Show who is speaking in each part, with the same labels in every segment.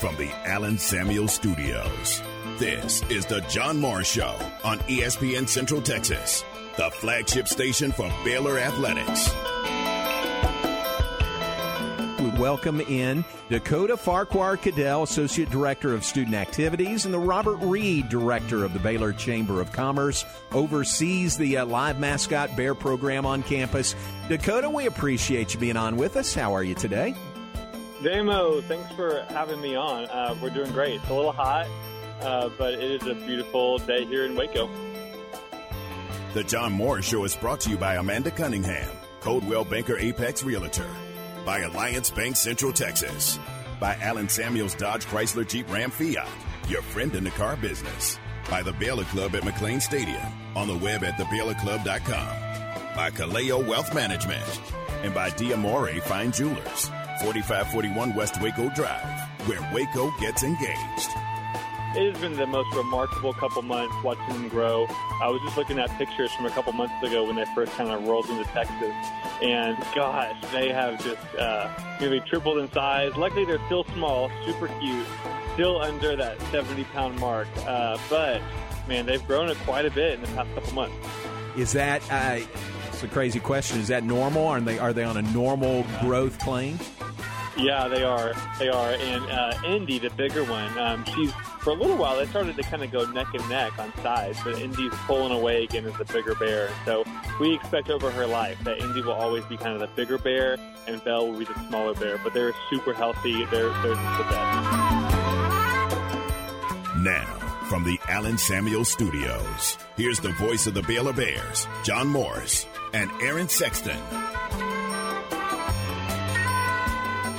Speaker 1: from the Allen Samuel Studios. This is the John Morris Show on ESPN Central Texas, the flagship station for Baylor Athletics.
Speaker 2: We welcome in Dakota Farquhar Cadell, Associate Director of Student Activities, and the Robert Reed, Director of the Baylor Chamber of Commerce, oversees the uh, live mascot bear program on campus. Dakota, we appreciate you being on with us. How are you today?
Speaker 3: Damo, thanks for having me on. Uh, we're doing great. It's a little hot, uh, but it is a beautiful day here in Waco.
Speaker 1: The John Morris Show is brought to you by Amanda Cunningham, Coldwell Banker Apex Realtor by Alliance Bank Central Texas, by Allen Samuels Dodge Chrysler Jeep Ram Fiat, your friend in the car business, by the Baylor Club at McLane Stadium, on the web at thebaylorclub.com, by Kaleo Wealth Management, and by Diamore Fine Jewelers, 4541 West Waco Drive, where Waco gets engaged.
Speaker 3: It has been the most remarkable couple months watching them grow. I was just looking at pictures from a couple months ago when they first kind of rolled into Texas, and gosh, they have just uh, nearly tripled in size. Luckily, they're still small, super cute, still under that 70 pound mark. Uh, but man, they've grown it quite a bit in the past couple months.
Speaker 2: Is that uh, it's a crazy question? Is that normal? Are they are they on a normal growth plane?
Speaker 3: Yeah, they are. They are. And uh, Indy, the bigger one, um, she's for a little while they started to kind of go neck and neck on size, but Indy's pulling away again as the bigger bear. So we expect over her life that Indy will always be kind of the bigger bear, and Belle will be the smaller bear. But they're super healthy. They're they're the best.
Speaker 1: Now, from the Allen Samuel Studios, here's the voice of the Baylor Bears, John Morris and Aaron Sexton.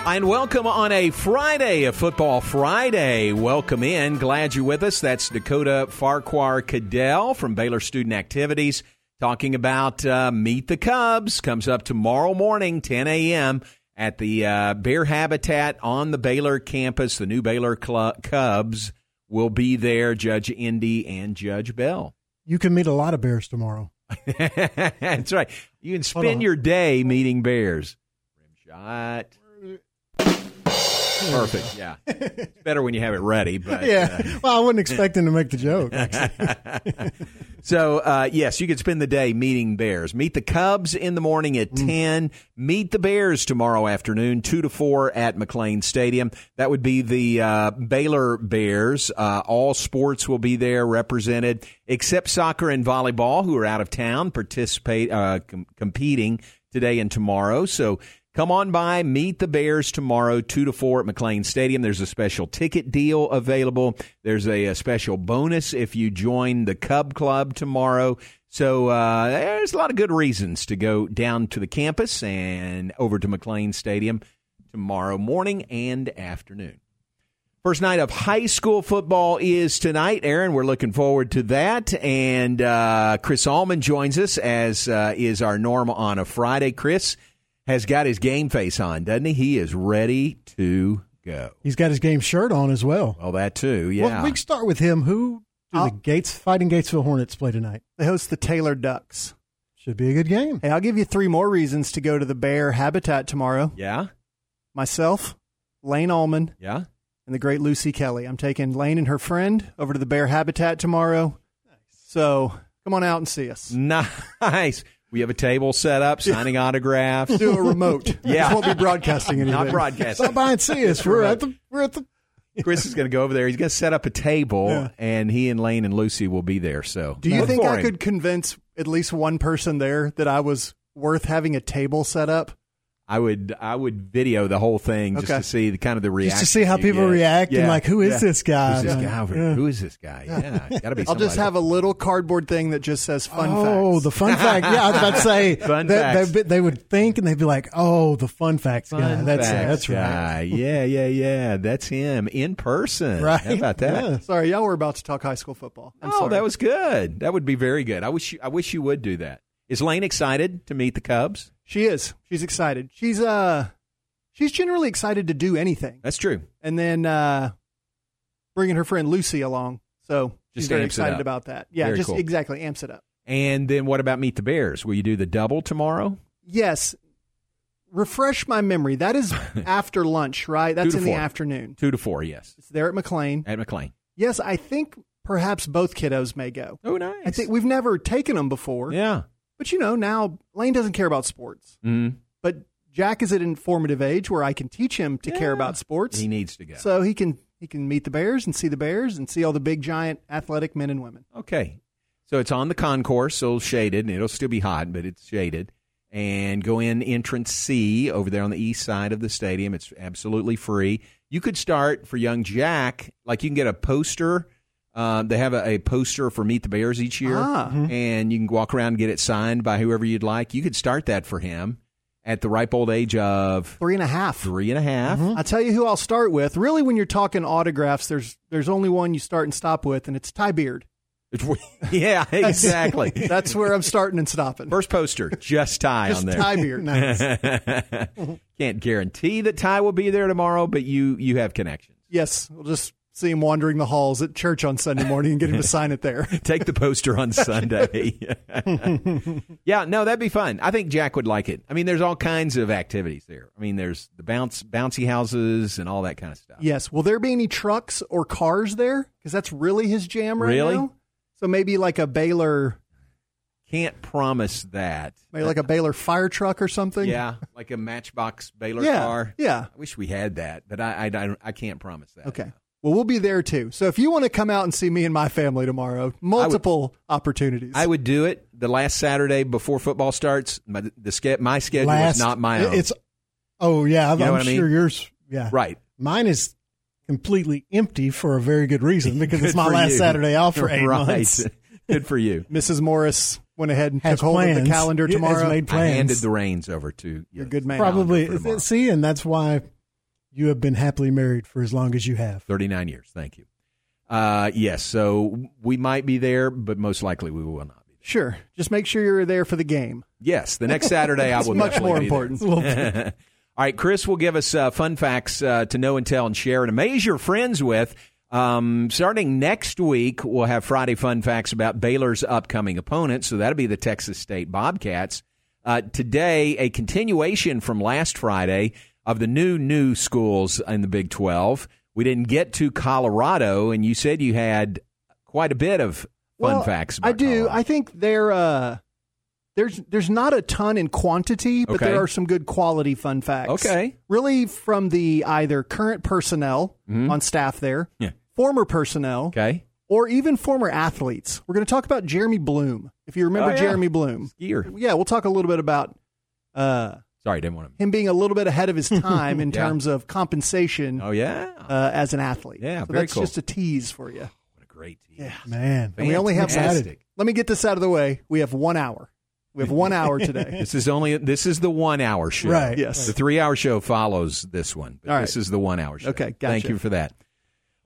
Speaker 2: And welcome on a Friday, a football Friday. Welcome in. Glad you're with us. That's Dakota Farquhar Cadell from Baylor Student Activities talking about uh, Meet the Cubs. Comes up tomorrow morning, 10 a.m. at the uh, Bear Habitat on the Baylor campus. The new Baylor Cl- Cubs will be there. Judge Indy and Judge Belle.
Speaker 4: You can meet a lot of bears tomorrow.
Speaker 2: That's right. You can spend your day meeting bears. Rim shot. Perfect. Yeah. It's better when you have it ready, but
Speaker 4: yeah.
Speaker 2: uh,
Speaker 4: well, I wasn't expecting to make the joke.
Speaker 2: So uh, yes, you could spend the day meeting bears. Meet the Cubs in the morning at
Speaker 4: Mm.
Speaker 2: ten. Meet the Bears tomorrow afternoon, two to four at McLane Stadium. That would be the uh, Baylor Bears. Uh, all sports will be there represented, except soccer and volleyball, who are out of town, participate uh, com- competing today and tomorrow. So. Come on by, meet the Bears tomorrow, 2 to 4 at McLane Stadium. There's a special ticket deal available. There's a, a special bonus if you join the Cub Club tomorrow. So uh, there's a lot of good reasons to go down to the campus and over to McLane Stadium tomorrow morning and afternoon. First night of high school football is tonight. Aaron, we're looking forward to that. And uh, Chris Allman joins us, as uh, is our norm on a Friday. Chris has got his game face on, doesn't he? He is ready to go.
Speaker 4: He's got his game shirt on as well.
Speaker 2: Well, that too, yeah.
Speaker 4: Well, we can start with him. Who do
Speaker 5: I'll-
Speaker 4: the Gates Fighting Gatesville Hornets play tonight?
Speaker 5: They host the Taylor Ducks.
Speaker 4: Should be a good game.
Speaker 5: Hey, I'll give you three more reasons to go to the Bear Habitat tomorrow.
Speaker 2: yeah,
Speaker 5: Myself, Lane Allman,
Speaker 2: yeah.
Speaker 5: and the great Lucy Kelly. I'm taking Lane and her friend over to the Bear Habitat tomorrow. Nice. So come on out and see us.
Speaker 2: Nice. We have a table set up, signing autographs.
Speaker 5: Do a remote.
Speaker 2: Yeah.
Speaker 5: Just won't be broadcasting anything.
Speaker 2: Not broadcasting.
Speaker 4: Stop by and see us. We're at the we're at the
Speaker 2: Chris is going to go over there. He's going to set up a table,
Speaker 5: Yeah.
Speaker 2: and he and Lane and Lucy will be there. So,
Speaker 5: Do you think I
Speaker 2: him.
Speaker 5: could convince at least one person there that I was worth having a table set up?
Speaker 2: I would. I would video the whole thing just
Speaker 5: Okay.
Speaker 2: to see the kind of the reaction.
Speaker 4: just to see how
Speaker 2: you
Speaker 4: people
Speaker 2: get.
Speaker 4: react and
Speaker 2: Yeah.
Speaker 4: like, who is
Speaker 2: Yeah.
Speaker 4: this guy?
Speaker 2: Who's this guy? over
Speaker 4: Yeah.
Speaker 2: here? Who is this guy? Yeah, got to be.
Speaker 5: I'll just
Speaker 2: somebody.
Speaker 5: have a little cardboard thing that just says fun
Speaker 4: oh,
Speaker 5: facts.
Speaker 4: the fun fact. Yeah, I was about to say
Speaker 2: Fun
Speaker 4: that-
Speaker 2: facts.
Speaker 4: They, they would think and they'd be like, "Oh, the fun facts guy."
Speaker 2: Fun
Speaker 4: That's
Speaker 2: facts
Speaker 4: that's right.
Speaker 2: guy. Yeah, yeah, yeah. That's him in person.
Speaker 4: Right.
Speaker 2: How about that?
Speaker 4: Yeah.
Speaker 5: Sorry, y'all were about to talk high school football. I'm
Speaker 2: oh,
Speaker 5: sorry.
Speaker 2: that was good. That would be very good. I wish. You, I wish you would do that. Is Lane excited to meet the Cubs?
Speaker 5: She is. She's excited. She's uh she's generally excited to do anything.
Speaker 2: That's true.
Speaker 5: And then uh bringing her friend Lucy along. So she's very excited about that. Yeah,
Speaker 2: Very
Speaker 5: just
Speaker 2: cool.
Speaker 5: exactly amps it up.
Speaker 2: And then what about meet the Bears? Will you do the double tomorrow?
Speaker 5: Yes. refresh my memory. That is after lunch, right? That's in the afternoon.
Speaker 2: Two to four, yes,
Speaker 5: It's there at McLane.
Speaker 2: at McLane.
Speaker 5: Yes, I think perhaps both kiddos may go.
Speaker 2: Oh, nice.
Speaker 5: I think we've never taken them before.
Speaker 2: yeah.
Speaker 5: But you know, now Lane doesn't care about sports.
Speaker 2: Mm.
Speaker 5: But Jack is at an informative age where I can teach him to care about sports.
Speaker 2: He needs to go.
Speaker 5: So he can he can meet the Bears and see the Bears and see all the big giant athletic men and women.
Speaker 2: Okay. So it's on the concourse, so shaded, and it'll still be hot, but it's shaded. And go in entrance C over there on the east side of the stadium. It's absolutely free. You could start for young Jack, like you can get a poster. Uh, they have a, a poster for Meet the Bears each year,
Speaker 5: Ah.
Speaker 2: and you can walk around and get it signed by whoever you'd like. You could start that for him at the ripe old age of
Speaker 5: Three and a half.
Speaker 2: three and a half.
Speaker 5: I'll tell you who I'll start with. Really, when you're talking autographs, there's there's only one you start and stop with, and it's Ty Beard.
Speaker 2: yeah, exactly.
Speaker 5: That's where I'm starting and stopping.
Speaker 2: First poster, just Ty
Speaker 5: Just
Speaker 2: on there.
Speaker 5: Ty Beard.
Speaker 2: Can't guarantee that Ty will be there tomorrow, but you you have connections.
Speaker 5: Yes, we'll just see him wandering the halls at church on Sunday morning and get him to sign it there.
Speaker 2: Take the poster on Sunday. yeah, no, that'd be fun. I think Jack would like it. I mean, there's all kinds of activities there. I mean, there's the bounce bouncy houses and all that kind of stuff.
Speaker 5: Yes. Will there be any trucks or cars there? Because that's really his jam right
Speaker 2: Really?
Speaker 5: now. So maybe like a Baylor,
Speaker 2: Can't promise that.
Speaker 5: maybe like a Baylor fire truck or something.
Speaker 2: Yeah, like a Matchbox Baylor
Speaker 5: Yeah.
Speaker 2: car.
Speaker 5: Yeah.
Speaker 2: I wish we had that, but I I, I, I can't promise that.
Speaker 5: Okay. Well, we'll be there too. So if you want to come out and see me and my family tomorrow, multiple opportunities.
Speaker 2: I would do it the last Saturday before football starts. My, the ske- my schedule
Speaker 4: Last,
Speaker 2: is not my own.
Speaker 4: It's oh yeah, I'm
Speaker 2: know what I mean?
Speaker 4: sure yours. Yeah,
Speaker 2: right.
Speaker 4: Mine is completely empty for a very good reason because it's my last
Speaker 2: you.
Speaker 4: Saturday off for eight
Speaker 2: right.
Speaker 4: months.
Speaker 2: Good for you.
Speaker 5: Mrs. Morris went ahead and
Speaker 4: Has
Speaker 5: took hold of the calendar
Speaker 4: Has
Speaker 5: tomorrow.
Speaker 4: made
Speaker 2: I
Speaker 4: plans.
Speaker 2: handed the reins over to
Speaker 5: You're a good man.
Speaker 4: Probably
Speaker 2: for
Speaker 4: see, and that's why you have been happily married for as long as you have.
Speaker 2: 39 years. Thank you. Uh, yes, so we might be there, but most likely we will not be there.
Speaker 5: Sure. Just make sure you're there for the game.
Speaker 2: Yes, the next Saturday I will
Speaker 5: much more
Speaker 2: be
Speaker 5: important.
Speaker 2: there. All right, Chris will give us uh, fun facts uh, to know and tell and share and amaze your friends with. Um, starting next week, we'll have Friday fun facts about Baylor's upcoming opponent. So that'll be the Texas State Bobcats. Uh, today, a continuation from last Friday of the new new schools in the Big Twelve. We didn't get to Colorado, and you said you had quite a bit of fun
Speaker 5: Well,
Speaker 2: facts.
Speaker 5: I do.
Speaker 2: Colorado.
Speaker 5: I think there uh there's there's not a ton in quantity, but
Speaker 2: Okay.
Speaker 5: there are some good quality fun facts.
Speaker 2: Okay.
Speaker 5: Really from the either current personnel
Speaker 2: Mhm.
Speaker 5: on staff there,
Speaker 2: Yeah.
Speaker 5: former personnel,
Speaker 2: okay.
Speaker 5: or even former athletes. We're going to talk about Jeremy Bloom. If you remember
Speaker 2: Oh, yeah.
Speaker 5: Jeremy Bloom.
Speaker 2: Skier.
Speaker 5: Yeah, we'll talk a little bit about uh
Speaker 2: Sorry, didn't want to.
Speaker 5: him being a little bit ahead of his time in
Speaker 2: Yeah.
Speaker 5: terms of compensation
Speaker 2: Oh yeah.
Speaker 5: uh, as an athlete.
Speaker 2: Yeah,
Speaker 5: so
Speaker 2: very
Speaker 5: that's
Speaker 2: cool.
Speaker 5: just a tease for you.
Speaker 2: What a great tease,
Speaker 5: Yeah.
Speaker 4: Man,
Speaker 5: And we only have
Speaker 2: Fantastic.
Speaker 5: Let me get this out of the way. We have one hour. We have one hour today.
Speaker 2: This is only this is the one hour show.
Speaker 4: Right.
Speaker 5: Yes.
Speaker 2: The three hour show follows this one. But
Speaker 5: All right.
Speaker 2: This is the one hour show.
Speaker 5: Okay,
Speaker 2: Thank you for that.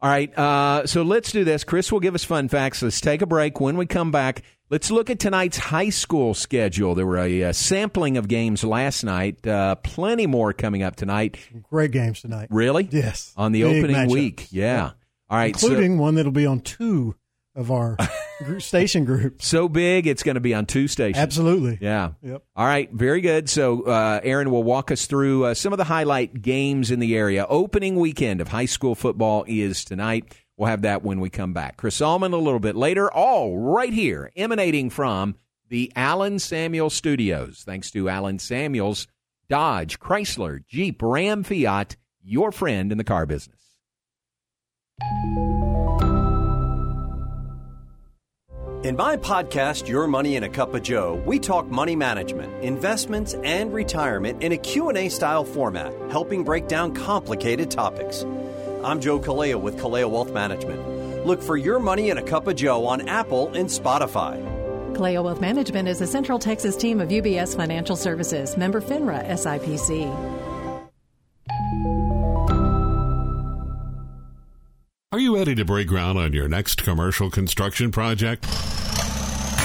Speaker 2: All right. Uh, so let's do this. Chris will give us fun facts. Let's take a break. When we come back, let's look at tonight's high school schedule. There were a, uh sampling of games last night. Uh, plenty more coming up tonight.
Speaker 4: great games tonight.
Speaker 2: Really?
Speaker 4: Yes,
Speaker 2: On the
Speaker 4: Big
Speaker 2: opening
Speaker 4: matchups.
Speaker 2: week. Yeah. All right. so-
Speaker 4: including one that'll be on two of our station groups.
Speaker 2: so big, it's going to be on two stations.
Speaker 4: Absolutely.
Speaker 2: Yeah.
Speaker 4: Yep.
Speaker 2: All right. Very good. So, uh, Aaron will walk us through uh, some of the highlight games in the area. Opening weekend of high school football is tonight. We'll have that when we come back. Chris Allman a little bit later, all right here, emanating from the Allen Samuel Studios. Thanks to Allen Samuels, Dodge, Chrysler, Jeep, Ram, Fiat, your friend in the car business.
Speaker 6: In my podcast, Your Money in a Cup of Joe, we talk money management, investments, and retirement in a Q&A style format, helping break down complicated topics. I'm Joe Kalea with Kalea Wealth Management. Look for Your Money in a Cup of Joe on Apple and Spotify.
Speaker 7: Kaleo Wealth Management is a Central Texas team of UBS Financial Services, member FINRA SIPC.
Speaker 8: Are you ready to break ground on your next commercial construction project?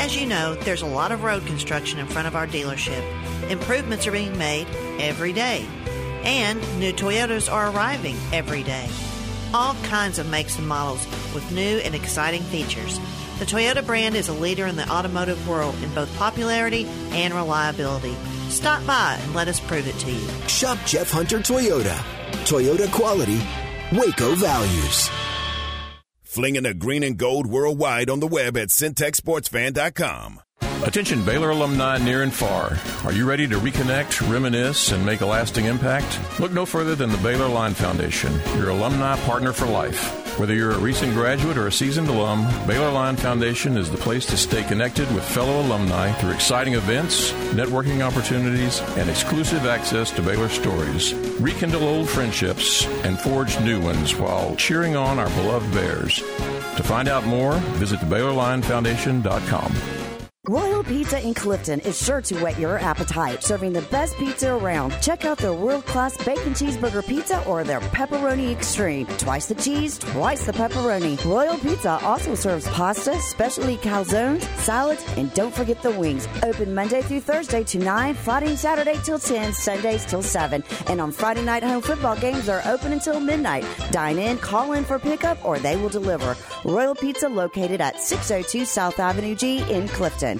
Speaker 9: As you know, there's a lot of road construction in front of our dealership. Improvements are being made every day, and new Toyotas are arriving every day. All kinds of makes and models with new and exciting features. The Toyota brand is a leader in the automotive world in both popularity and reliability. Stop by and let us prove it to you.
Speaker 10: Shop Jeff Hunter Toyota. Toyota quality, Waco values.
Speaker 1: Flinging the green and gold worldwide on the web at centexsportsfan.com.
Speaker 11: Attention Baylor alumni near and far. Are you ready to reconnect, reminisce, and make a lasting impact? Look no further than the Baylor Line Foundation, your alumni partner for life. Whether you're a recent graduate or a seasoned alum, Baylor Line Foundation is the place to stay connected with fellow alumni through exciting events, networking opportunities, and exclusive access to Baylor stories. Rekindle old friendships and forge new ones while cheering on our beloved Bears. To find out more, visit thebaylorlinefoundation.com.
Speaker 12: Royal Pizza in Clifton is sure to whet your appetite, serving the best pizza around. Check out their world class bacon cheeseburger pizza or their pepperoni extreme. Twice the cheese, twice the pepperoni. Royal Pizza also serves pasta, specialty calzones, salads, and don't forget the wings. Open Monday through Thursday to 9, Friday and Saturday till 10, Sundays till 7. And on Friday night, home football games are open until midnight. Dine in, call in for pickup, or they will deliver. Royal Pizza located at 602 South Avenue G in Clifton.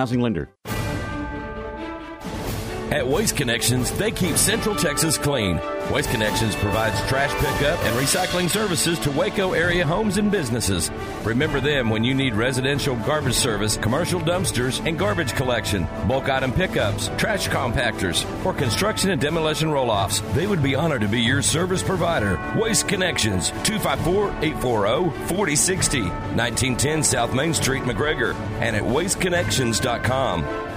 Speaker 13: Housing Lender.
Speaker 14: At Waste Connections, they keep Central Texas clean. Waste Connections provides trash pickup and recycling services to Waco area homes and businesses. Remember them when you need residential garbage service, commercial dumpsters, and garbage collection, bulk item pickups, trash compactors, or construction and demolition roll offs. They would be honored to be your service provider. Waste Connections, 254 840 4060, 1910 South Main Street, McGregor, and at wasteconnections.com.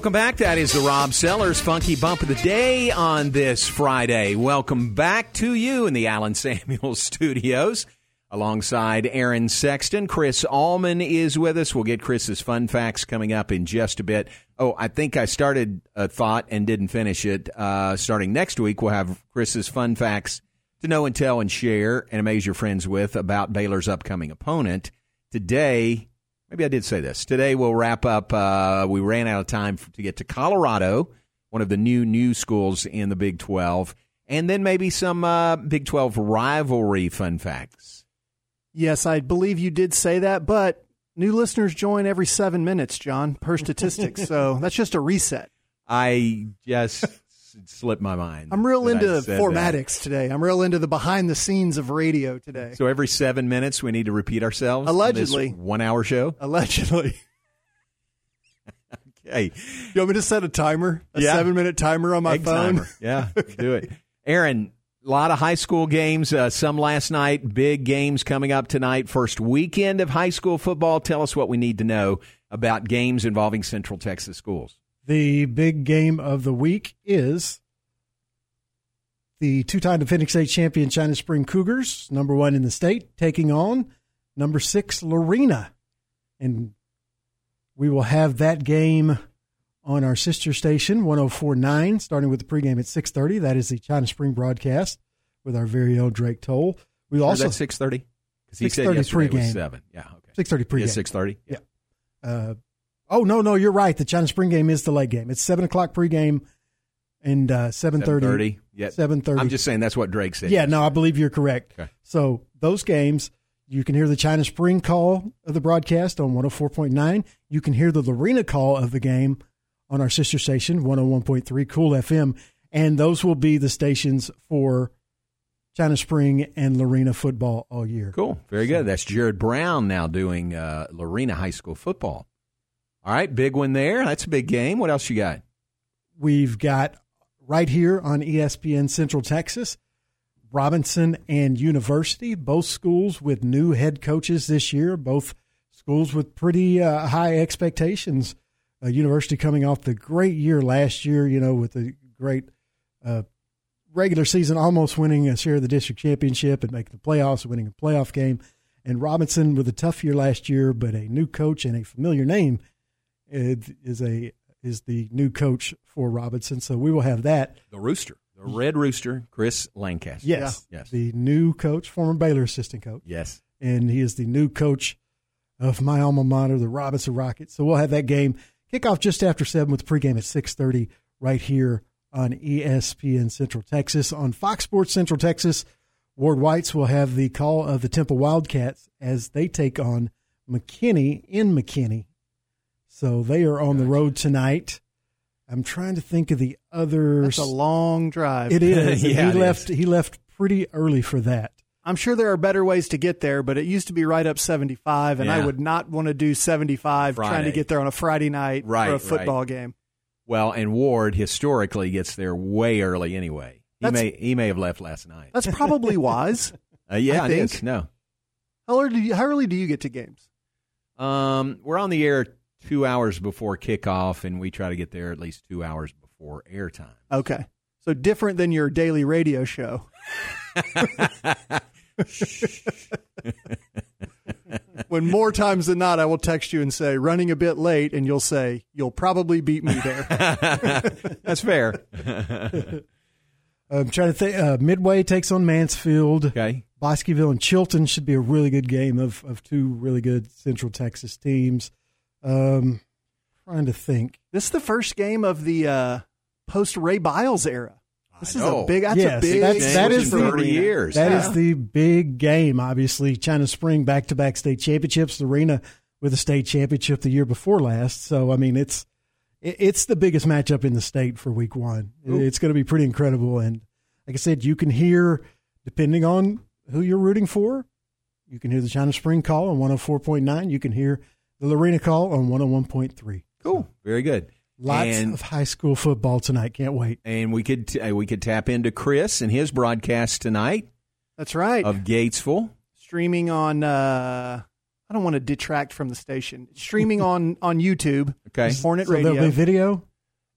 Speaker 2: Welcome back. That is the Rob Sellers Funky Bump of the Day on this Friday. Welcome back to you in the Allen Samuels studios. Alongside Aaron Sexton, Chris Allman is with us. We'll get Chris's fun facts coming up in just a bit. Oh, I think I started a thought and didn't finish it. Uh, starting next week, we'll have Chris's fun facts to know and tell and share and amaze your friends with about Baylor's upcoming opponent. Today, maybe I did say this. Today we'll wrap up. Uh, we ran out of time to get to Colorado, one of the new new schools in the Big Twelve, and then maybe some uh, Big Twelve rivalry fun facts.
Speaker 5: Yes, I believe you did say that, but new listeners join every seven minutes, John, per statistics. so that's just a reset.
Speaker 2: I just slipped my mind.
Speaker 5: I'm real into
Speaker 2: that.
Speaker 5: formatics today. I'm real into the behind the scenes of radio today.
Speaker 2: So every seven minutes we need to repeat ourselves. on this
Speaker 5: Allegedly.
Speaker 2: one hour show.
Speaker 5: Allegedly.
Speaker 2: okay.
Speaker 5: You want me to set a timer? A
Speaker 2: Yeah.
Speaker 5: seven minute timer on my
Speaker 2: egg
Speaker 5: phone?
Speaker 2: timer. Yeah, do it. Aaron, a lot of high school games. Uh, some last night. Big games coming up tonight. First weekend of high school football. Tell us what we need to know about games involving Central Texas schools.
Speaker 4: The big game of the week is the two-time defending state champion China Spring Cougars, number one in the state, taking on number six Lorena, and we will have that game on our sister station 1049 starting with the pregame at 6.30 that is the china spring broadcast with our very own drake toll we
Speaker 2: Sure
Speaker 4: also
Speaker 2: that's six thirty. Because he said
Speaker 4: 6:30
Speaker 2: yesterday it was
Speaker 4: pregame.
Speaker 2: seven. Yeah. Okay.
Speaker 4: Six thirty pregame.
Speaker 2: Yeah, six thirty.
Speaker 4: Yeah. Uh, oh no, no, you're right. The China Spring game is the late game. It's seven o'clock pregame and uh, seven thirty.
Speaker 2: Yeah.
Speaker 4: Seven thirty.
Speaker 2: I'm just saying that's what Drake said.
Speaker 4: Yeah, no, I believe you're correct.
Speaker 2: Okay.
Speaker 4: So those games, you can hear the China Spring call of the broadcast on 104.9. You can hear the Lorena call of the game on our sister station 101.3 Cool FM, and those will be the stations for China Spring and Lorena football all year.
Speaker 2: Cool. Very good. That's Jared Brown now doing uh, Lorena High School football. All right, big one there. That's a big game. What else you got?
Speaker 4: We've got right here on ESPN Central Texas, Robinson and University, both schools with new head coaches this year, both schools with pretty uh, high expectations. Uh, University coming off the great year last year, you know, with the great uh, regular season, almost winning a share of the district championship and making the playoffs, winning a playoff game. And Robinson with a tough year last year, but a new coach and a familiar name is is a is the new coach for Robinson. So we will have that.
Speaker 2: The Rooster, the Red Rooster, Chris Lancaster.
Speaker 4: Yes,
Speaker 2: Yes.
Speaker 4: the new coach, former Baylor assistant coach.
Speaker 2: Yes.
Speaker 4: and he is the new coach of my alma mater, the Robinson Rockets. So we'll have that game kickoff just after seven with the pregame at six thirty right here on ESPN Central Texas on Fox Sports Central Texas. Ward Whites will have the call of the Temple Wildcats as they take on McKinney in McKinney. So they are on the road tonight. I'm trying to think of the others.
Speaker 5: That's a long drive.
Speaker 4: It is.
Speaker 5: Yeah,
Speaker 4: he left. He left pretty early for that.
Speaker 5: I'm sure there are better ways to get there, but it used to be right up 75, and I would not want to do 75 trying to get there on a Friday night
Speaker 2: Right,
Speaker 5: for a
Speaker 2: right.
Speaker 5: football game.
Speaker 2: Well, and Ward historically gets there way early anyway. He
Speaker 5: That's-
Speaker 2: may he may have left last night.
Speaker 5: That's probably wise.
Speaker 2: Uh, yeah,
Speaker 5: I think.
Speaker 2: is. No.
Speaker 5: How early, do you, how early do you get to games?
Speaker 2: Um, we're on the air two hours before kickoff, and we try to get there at least two hours before airtime.
Speaker 5: Okay. So different than your daily radio show. when more times than not, I will text you and say, running a bit late, and you'll say, you'll probably beat me there.
Speaker 2: That's fair.
Speaker 4: I'm trying to think. Uh, Midway takes on Mansfield.
Speaker 2: Okay.
Speaker 4: Bosqueville and Chilton should be a really good game of, of two really good Central Texas teams. Um, trying to think.
Speaker 5: This is the first game of the uh, post Ray Biles era. This is a big. That's
Speaker 4: yes,
Speaker 5: a big.
Speaker 4: that's, that is the
Speaker 2: years.
Speaker 4: That is the big game. Obviously, China Spring back to back state championships. Lorena with a state championship the year before last. So I mean, it's it- it's the biggest matchup in the state for Week One. It's going to be pretty incredible. And like I said, you can hear depending on who you're rooting for. You can hear the China Spring call on 104.9. You can hear the Lorena call on 101.3.
Speaker 2: Cool. Very good.
Speaker 4: Lots
Speaker 2: And-
Speaker 4: of high school football tonight. Can't wait.
Speaker 2: And we could uh, we could tap into Chris and his broadcast tonight
Speaker 5: That's right.
Speaker 2: of Gatesville.
Speaker 5: Streaming on. Uh, I don't want to detract from the station. Streaming on on YouTube.
Speaker 2: Okay.
Speaker 5: Hornet
Speaker 4: So
Speaker 5: Radio.
Speaker 4: there'll be video.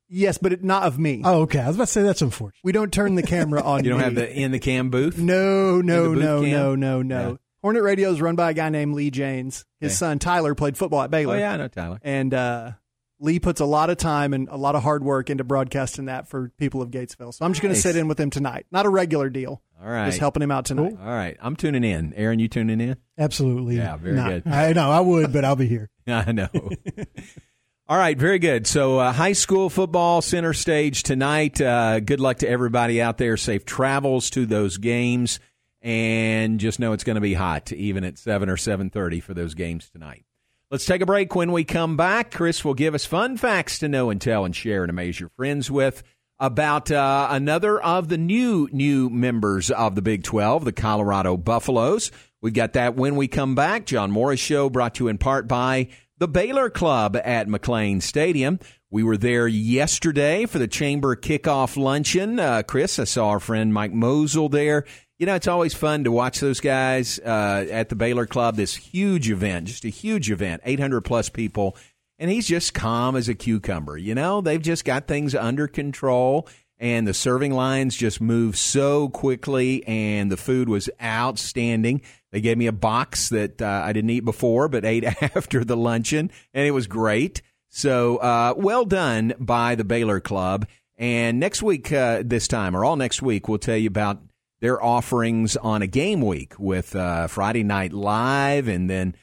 Speaker 5: yes, but it, not of me.
Speaker 4: Oh, okay. I was about to say that's unfortunate.
Speaker 5: We don't turn the camera on.
Speaker 2: You don't
Speaker 5: me.
Speaker 2: have the in the cam booth.
Speaker 5: No, no,
Speaker 2: In the
Speaker 5: no, no, no, no.
Speaker 2: Yeah.
Speaker 5: Hornet Radio is run by a guy named Lee Janes. His
Speaker 2: Okay.
Speaker 5: son Tyler played football at Baylor.
Speaker 2: Oh yeah, I know Tyler.
Speaker 5: And uh, Lee puts a lot of time and a lot of hard work into broadcasting that for people of Gatesville. So I'm just going to sit in with him tonight. Not a regular deal.
Speaker 2: All right.
Speaker 5: Just helping him out tonight.
Speaker 2: All right, I'm tuning in. Aaron, you tuning in?
Speaker 4: Absolutely.
Speaker 2: Yeah, very
Speaker 4: not.
Speaker 2: good.
Speaker 4: I know I would, but I'll be here.
Speaker 2: I know. All right, very good. So, uh, high school football center stage tonight. Uh, good luck to everybody out there. Safe travels to those games, and just know it's going to be hot, even at seven or seven thirty for those games tonight. Let's take a break. When we come back, Chris will give us fun facts to know and tell and share and amaze your friends with about uh, another of the new new members of the Big 12, the Colorado Buffaloes. We've got that when we come back. John Morris Show brought to you in part by the Baylor Club at McLane Stadium. We were there yesterday for the Chamber kickoff luncheon. Uh, Chris, I saw our friend Mike Mosel there. You know, it's always fun to watch those guys uh, at the Baylor Club. This huge event, just a huge event, 800 plus people and he's just calm as a cucumber. You know, they've just got things under control, and the serving lines just move so quickly, and the food was outstanding. They gave me a box that uh, I didn't eat before, but ate after the luncheon, and it was great. So uh, well done by the Baylor Club. And next week, uh, this time, or all next week, we'll tell you about their offerings on a game week with uh, Friday Night Live and then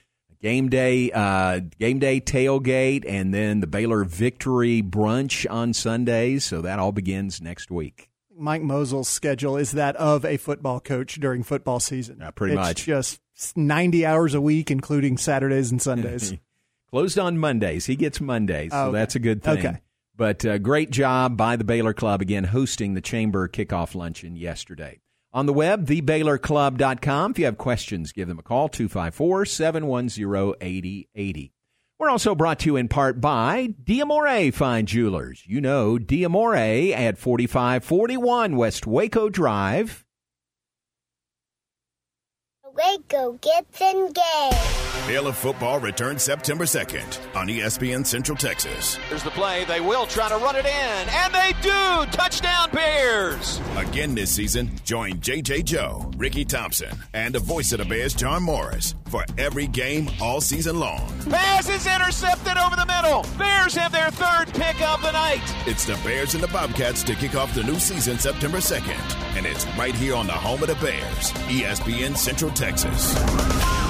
Speaker 2: game day, uh, game day tailgate, and then the Baylor Victory Brunch on Sundays. So that all begins next week.
Speaker 5: Mike Mosel's schedule is that of a football coach during football season.
Speaker 2: Yeah, pretty
Speaker 5: it's
Speaker 2: much.
Speaker 5: just 90 hours a week, including Saturdays and Sundays.
Speaker 2: Closed on Mondays. He gets Mondays, so
Speaker 5: Oh, okay.
Speaker 2: that's a good thing.
Speaker 5: Okay.
Speaker 2: But uh, great job by the Baylor Club again hosting the Chamber kickoff luncheon yesterday. On the web, thebaylorclub.com. If you have questions, give them a call, 254 710 8080. We're also brought to you in part by Diamore Fine Jewelers. You know Diamore at 4541 West Waco Drive.
Speaker 15: Waco gets engaged.
Speaker 1: Baylor football returns September 2nd on ESPN Central Texas.
Speaker 16: Here's the play. They will try to run it in, and they do. Touchdown, Bears.
Speaker 1: Again this season, join JJ Joe, Ricky Thompson, and the voice of the Bears, John Morris, for every game all season long.
Speaker 16: Pass is intercepted over the middle. Bears have their third pick of the night.
Speaker 1: It's the Bears and the Bobcats to kick off the new season September 2nd, and it's right here on the home of the Bears, ESPN Central Texas.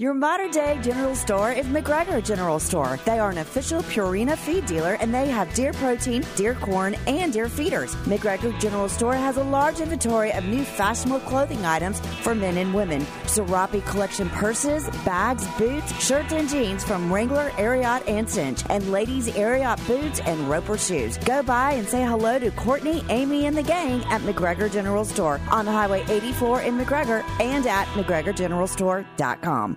Speaker 12: Your modern day general store is McGregor General Store. They are an official Purina feed dealer and they have deer protein, deer corn, and deer feeders. McGregor General Store has a large inventory of new fashionable clothing items for men and women. Serapi collection purses, bags, boots, shirts, and jeans from Wrangler, Ariat, and Cinch, and ladies' Ariat boots and Roper shoes. Go by and say hello to Courtney, Amy, and the gang at McGregor General Store on Highway 84 in McGregor and at McGregorGeneralStore.com.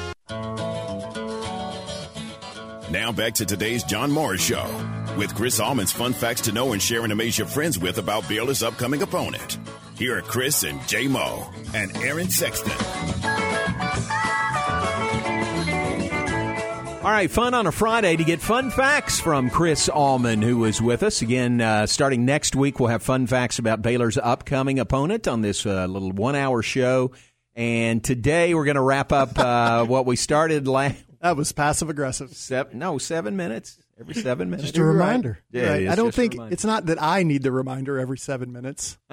Speaker 1: Now back to today's John Morris Show with Chris Allman's fun facts to know and share and amaze your friends with about Baylor's upcoming opponent. Here are Chris and J Mo and Aaron Sexton.
Speaker 2: All right, fun on a Friday to get fun facts from Chris Allman, who is with us. Again, uh, starting next week, we'll have fun facts about Baylor's upcoming opponent on this uh, little one hour show. And today we're going to wrap up uh, what we started last.
Speaker 5: That was passive aggressive.
Speaker 2: Seven, no, seven minutes. Every seven minutes.
Speaker 4: Just a reminder.
Speaker 2: Yeah,
Speaker 5: Right. I don't think it's not that I need the reminder every seven minutes.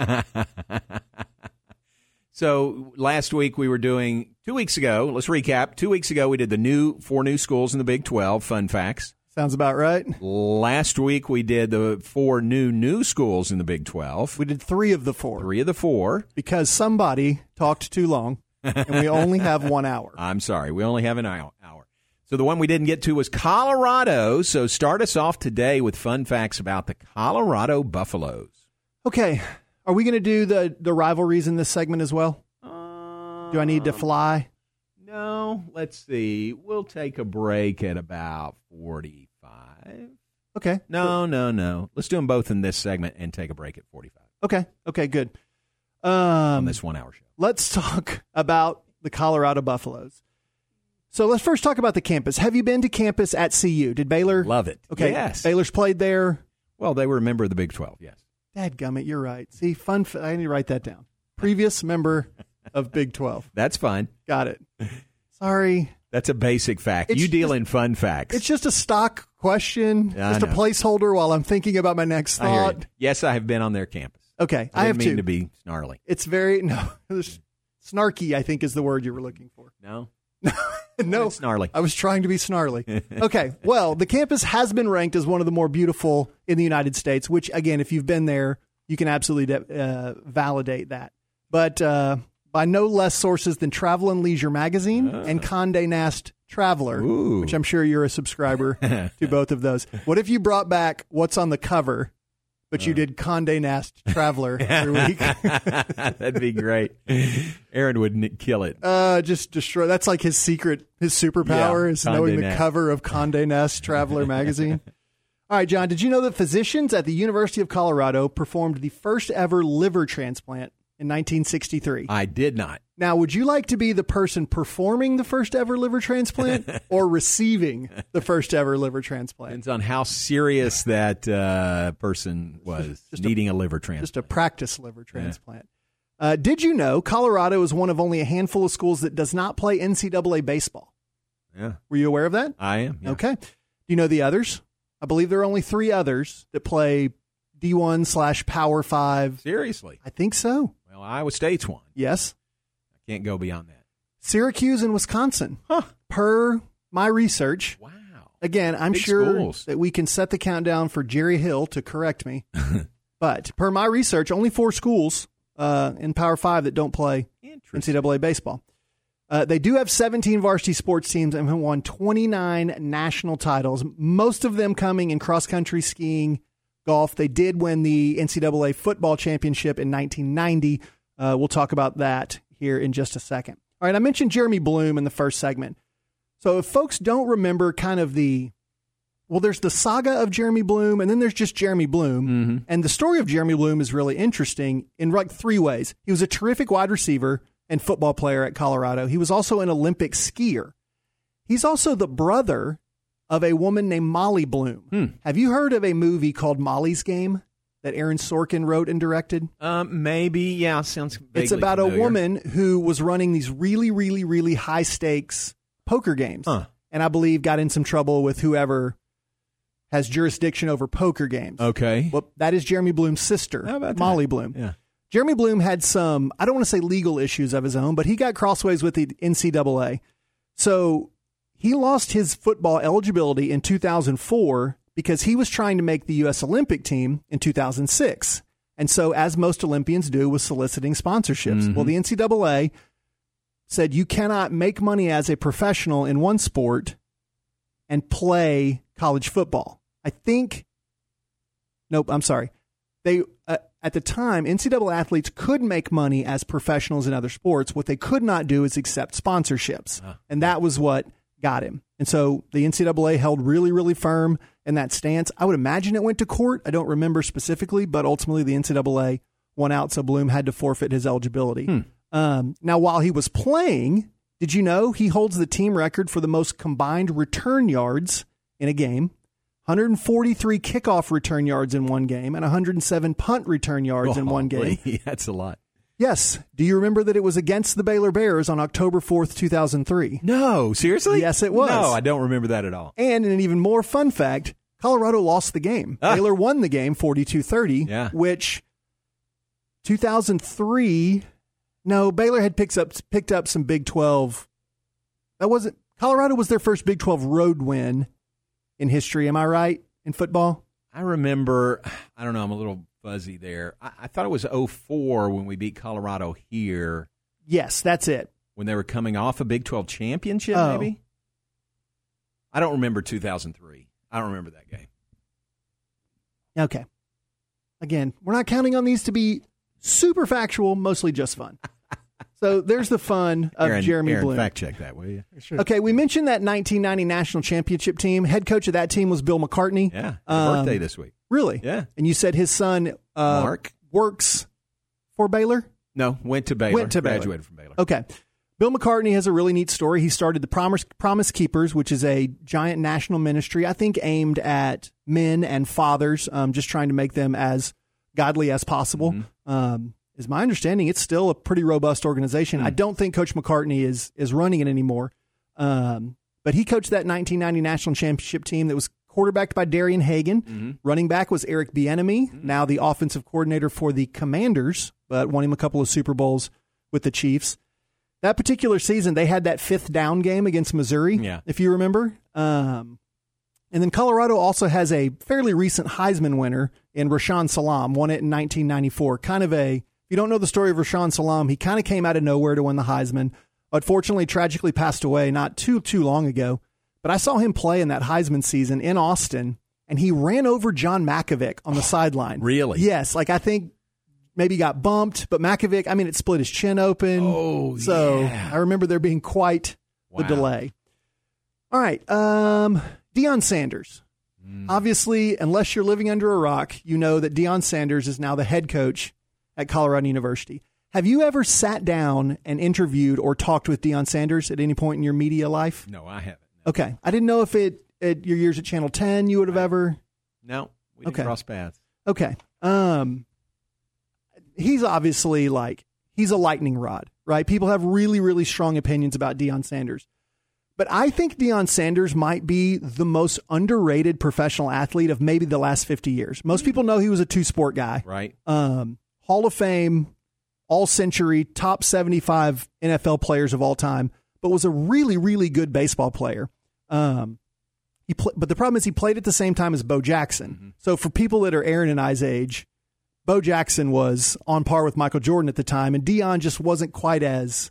Speaker 2: So last week we were doing two weeks ago. Let's recap. Two weeks ago we did the new four new schools in the Big Twelve. Fun facts.
Speaker 5: Sounds about right.
Speaker 2: Last week we did the four new new schools in the Big Twelve.
Speaker 5: We did three of the four
Speaker 2: Three of the four.
Speaker 5: because somebody talked too long, and we only have one hour.
Speaker 2: I'm sorry, we only have an hour. So the one we didn't get to was Colorado. So start us off today with fun facts about the Colorado Buffaloes.
Speaker 5: Okay, are we going to do the the rivalries in this segment as well? do I need to fly?
Speaker 2: No, let's see. We'll take a break at about 45.
Speaker 5: Okay.
Speaker 2: No, no, no. Let's do them both in this segment and take a break at 45
Speaker 5: Okay. Okay. Good. Um,
Speaker 2: on this one hour show.
Speaker 5: let's talk about the Colorado Buffaloes. So let's first talk about the campus. Have you been to campus at CU? Did Baylor
Speaker 2: Love it.
Speaker 5: Okay.
Speaker 2: Yes.
Speaker 5: Baylor's played there.
Speaker 2: Well, they were a member of the Big 12, yes.
Speaker 5: Dadgummit, you're right. See, fun. F- I need to write that down. Previous member of Big 12.
Speaker 2: That's fine.
Speaker 5: Got it. Sorry.
Speaker 2: That's a basic fact.
Speaker 5: It's
Speaker 2: you deal
Speaker 5: just-
Speaker 2: in fun facts.
Speaker 5: It's just a stock question,
Speaker 2: I
Speaker 5: just a placeholder while I'm thinking about my next
Speaker 2: I
Speaker 5: thought.
Speaker 2: Yes, I have been on their campus.
Speaker 5: Okay,
Speaker 2: I,
Speaker 5: I, have
Speaker 2: mean
Speaker 5: two.
Speaker 2: to be snarly.
Speaker 5: It's very no snarky. I think is the word you were looking for.
Speaker 2: No.
Speaker 5: no,
Speaker 2: snarly.
Speaker 5: I was trying to be snarly. okay, well, the campus has been ranked as one of the more beautiful in the United States. Which, again, if you've been there, you can absolutely uh, validate that. But uh, by no less sources than Travel and Leisure magazine and Condé Nast Traveler,
Speaker 2: Ooh.
Speaker 5: which I'm sure you're a subscriber to both of those. What if you brought back what's on the cover? But you did Condé Nast Traveler every week.
Speaker 2: That'd be great. Aaron would n- kill it.
Speaker 5: Uh, just destroy. That's like his secret, his superpower
Speaker 2: Yeah,
Speaker 5: is knowing
Speaker 2: Condé
Speaker 5: the cover of Condé Nast Traveler magazine. All right, John. Did you know that physicians at the University of Colorado performed the first ever liver transplant in 1963?
Speaker 2: I did not.
Speaker 5: Now, would you like to be the person performing the first ever liver transplant or receiving the first ever liver transplant?
Speaker 2: Depends on how serious that uh, person was just needing a, liver transplant.
Speaker 5: Just a practice liver transplant. Uh, did you know Colorado is one of only a handful of schools that does not play NCAA baseball?
Speaker 2: yeah,
Speaker 5: Were you aware of that?
Speaker 2: I am. yeah.
Speaker 5: Okay. Do you know the others? I believe there are only three others that play D1 slash Power Five.
Speaker 2: Seriously.
Speaker 5: I think so.
Speaker 2: Iowa State's one.
Speaker 5: Yes.
Speaker 2: I can't go beyond that.
Speaker 5: Syracuse and Wisconsin.
Speaker 2: Huh.
Speaker 5: Per my research.
Speaker 2: Wow.
Speaker 5: Again, I'm
Speaker 2: Big
Speaker 5: sure
Speaker 2: schools.
Speaker 5: that we can set the countdown for Jerry Hill to correct me. but per my research, only four schools uh, in Power Five that don't play. NCAA baseball. Uh, they do have 17 varsity sports teams and have won 29 national titles, most of them coming in cross country skiing, golf. They did win the NCAA football championship in 1990. Uh, we'll talk about that here in just a second. All right, I mentioned Jeremy Bloom in the first segment. So if folks don't remember kind of the well, there's the saga of Jeremy Bloom, and then there's just Jeremy Bloom. And the story of Jeremy Bloom is really interesting in like three ways. He was a terrific wide receiver and football player at Colorado. He was also an Olympic skier. He's also the brother of a woman named Molly Bloom. Have you heard of a movie called Molly's Game that Aaron Sorkin wrote and directed?
Speaker 2: Um, maybe. Yeah, sounds.
Speaker 5: it's about a woman who was running these really, really, really high stakes poker games.
Speaker 2: Huh.
Speaker 5: And I believe got in some trouble with whoever has jurisdiction over poker games.
Speaker 2: Okay.
Speaker 5: Well, that is Jeremy Bloom's sister,
Speaker 2: about that?
Speaker 5: Molly Bloom.
Speaker 2: Yeah.
Speaker 5: Jeremy Bloom had some, I don't want to say legal issues of his own, but he got crossways with the NCAA. So he lost his football eligibility in 2004 because he was trying to make the U.S. Olympic team in 2006. And so, as most Olympians do, was soliciting sponsorships.
Speaker 2: Mm-hmm.
Speaker 5: Well, the NCAA said you cannot make money as a professional in one sport and play college football. I think. Nope, I'm sorry. They uh, at the time NCAA athletes could make money as professionals in other sports. What they could not do is accept sponsorships, and that was what got him. And so the NCAA held really, really firm in that stance. I would imagine it went to court. I don't remember specifically, but ultimately the NCAA won out, so Bloom had to forfeit his eligibility. Um, now, while he was playing, did you know he holds the team record for the most combined return yards in a game? 143 kickoff return yards in one game and 107 punt return yards in one game.
Speaker 2: That's a lot.
Speaker 5: Yes. Do you remember that it was against the Baylor Bears on October 4th, 2003?
Speaker 2: No, seriously?
Speaker 5: Yes, it was.
Speaker 2: No, I don't remember that at all.
Speaker 5: And in an even more fun fact Colorado lost the game.
Speaker 2: Ah.
Speaker 5: Baylor won the game 42 30,
Speaker 2: Yeah.
Speaker 5: which 2003, no, Baylor had picked up, picked up some Big 12. That wasn't, Colorado was their first Big 12 road win in history. Am I right in football?
Speaker 2: I remember, I don't know, I'm a little fuzzy there. I, I thought it was 04 when we beat Colorado here
Speaker 5: Yes, that's it.
Speaker 2: when they were coming off a Big 12 championship,
Speaker 5: Oh.
Speaker 2: maybe? I don't remember 2003. I don't remember that game.
Speaker 5: Okay. Again, we're not counting on these to be super factual, mostly just fun. So there's the fun of
Speaker 2: Aaron,
Speaker 5: Jeremy
Speaker 2: Aaron,
Speaker 5: Bloom.
Speaker 2: fact check that, will you?
Speaker 5: Okay, we mentioned that 1990 national championship team. Head coach of that team was Bill McCartney.
Speaker 2: Yeah.
Speaker 5: Um,
Speaker 2: birthday this week.
Speaker 5: Really?
Speaker 2: Yeah.
Speaker 5: And you said his son uh,
Speaker 2: Mark?
Speaker 5: works for Baylor.
Speaker 2: No, went to Baylor.
Speaker 5: Went to Baylor.
Speaker 2: Graduated from Baylor.
Speaker 5: Okay. Bill McCartney has a really neat story. He started the Promise, Promise Keepers, which is a giant national ministry, I think aimed at men and fathers, um, just trying to make them as godly as possible. Um, is my understanding it's still a pretty robust organization. I don't think Coach McCartney is is running it anymore. Um, but he coached that 1990 national championship team that was quarterbacked by Darian Hagan. Running back was Eric Bieniemy, now the offensive coordinator for the Commanders, but won him a couple of Super Bowls with the Chiefs. That particular season, they had that fifth down game against Missouri,
Speaker 2: Yeah.
Speaker 5: if you remember. Um, and then Colorado also has a fairly recent Heisman winner in Rashaan Salaam, won it in 1994. Kind of a, if you don't know the story of Rashaan Salaam, he kind of came out of nowhere to win the Heisman. Unfortunately, tragically passed away not too, too long ago. But I saw him play in that Heisman season in Austin, and he ran over John Mackovic on the sideline.
Speaker 2: Really?
Speaker 5: Yes. Like I think maybe got bumped, but Mackovic, I mean, it split his chin open.
Speaker 2: Oh,
Speaker 5: so
Speaker 2: yeah.
Speaker 5: I remember there being quite the delay. All right, um, Deion Sanders.
Speaker 2: Mm.
Speaker 5: Obviously, unless you're living under a rock, you know that Deion Sanders is now the head coach at Colorado University. Have you ever sat down and interviewed or talked with Deion Sanders at any point in your media life?
Speaker 2: No, I haven't.
Speaker 5: Okay, I didn't know if it at your years at Channel Ten you would have ever.
Speaker 2: No, we didn't
Speaker 5: Okay.
Speaker 2: cross paths.
Speaker 5: Okay. Um he's obviously like he's a lightning rod, right? People have really really strong opinions about Deion Sanders. But I think Deion Sanders might be the most underrated professional athlete of maybe the last 50 years. Most people know he was a two-sport guy.
Speaker 2: Right.
Speaker 5: Um Hall of Fame, all century, top 75 NFL players of all time, but was a really really good baseball player. Um he pl- but the problem is he played at the same time as Bo Jackson. So for people that are Aaron and I's age, Bo Jackson was on par with Michael Jordan at the time, and Deion just wasn't quite as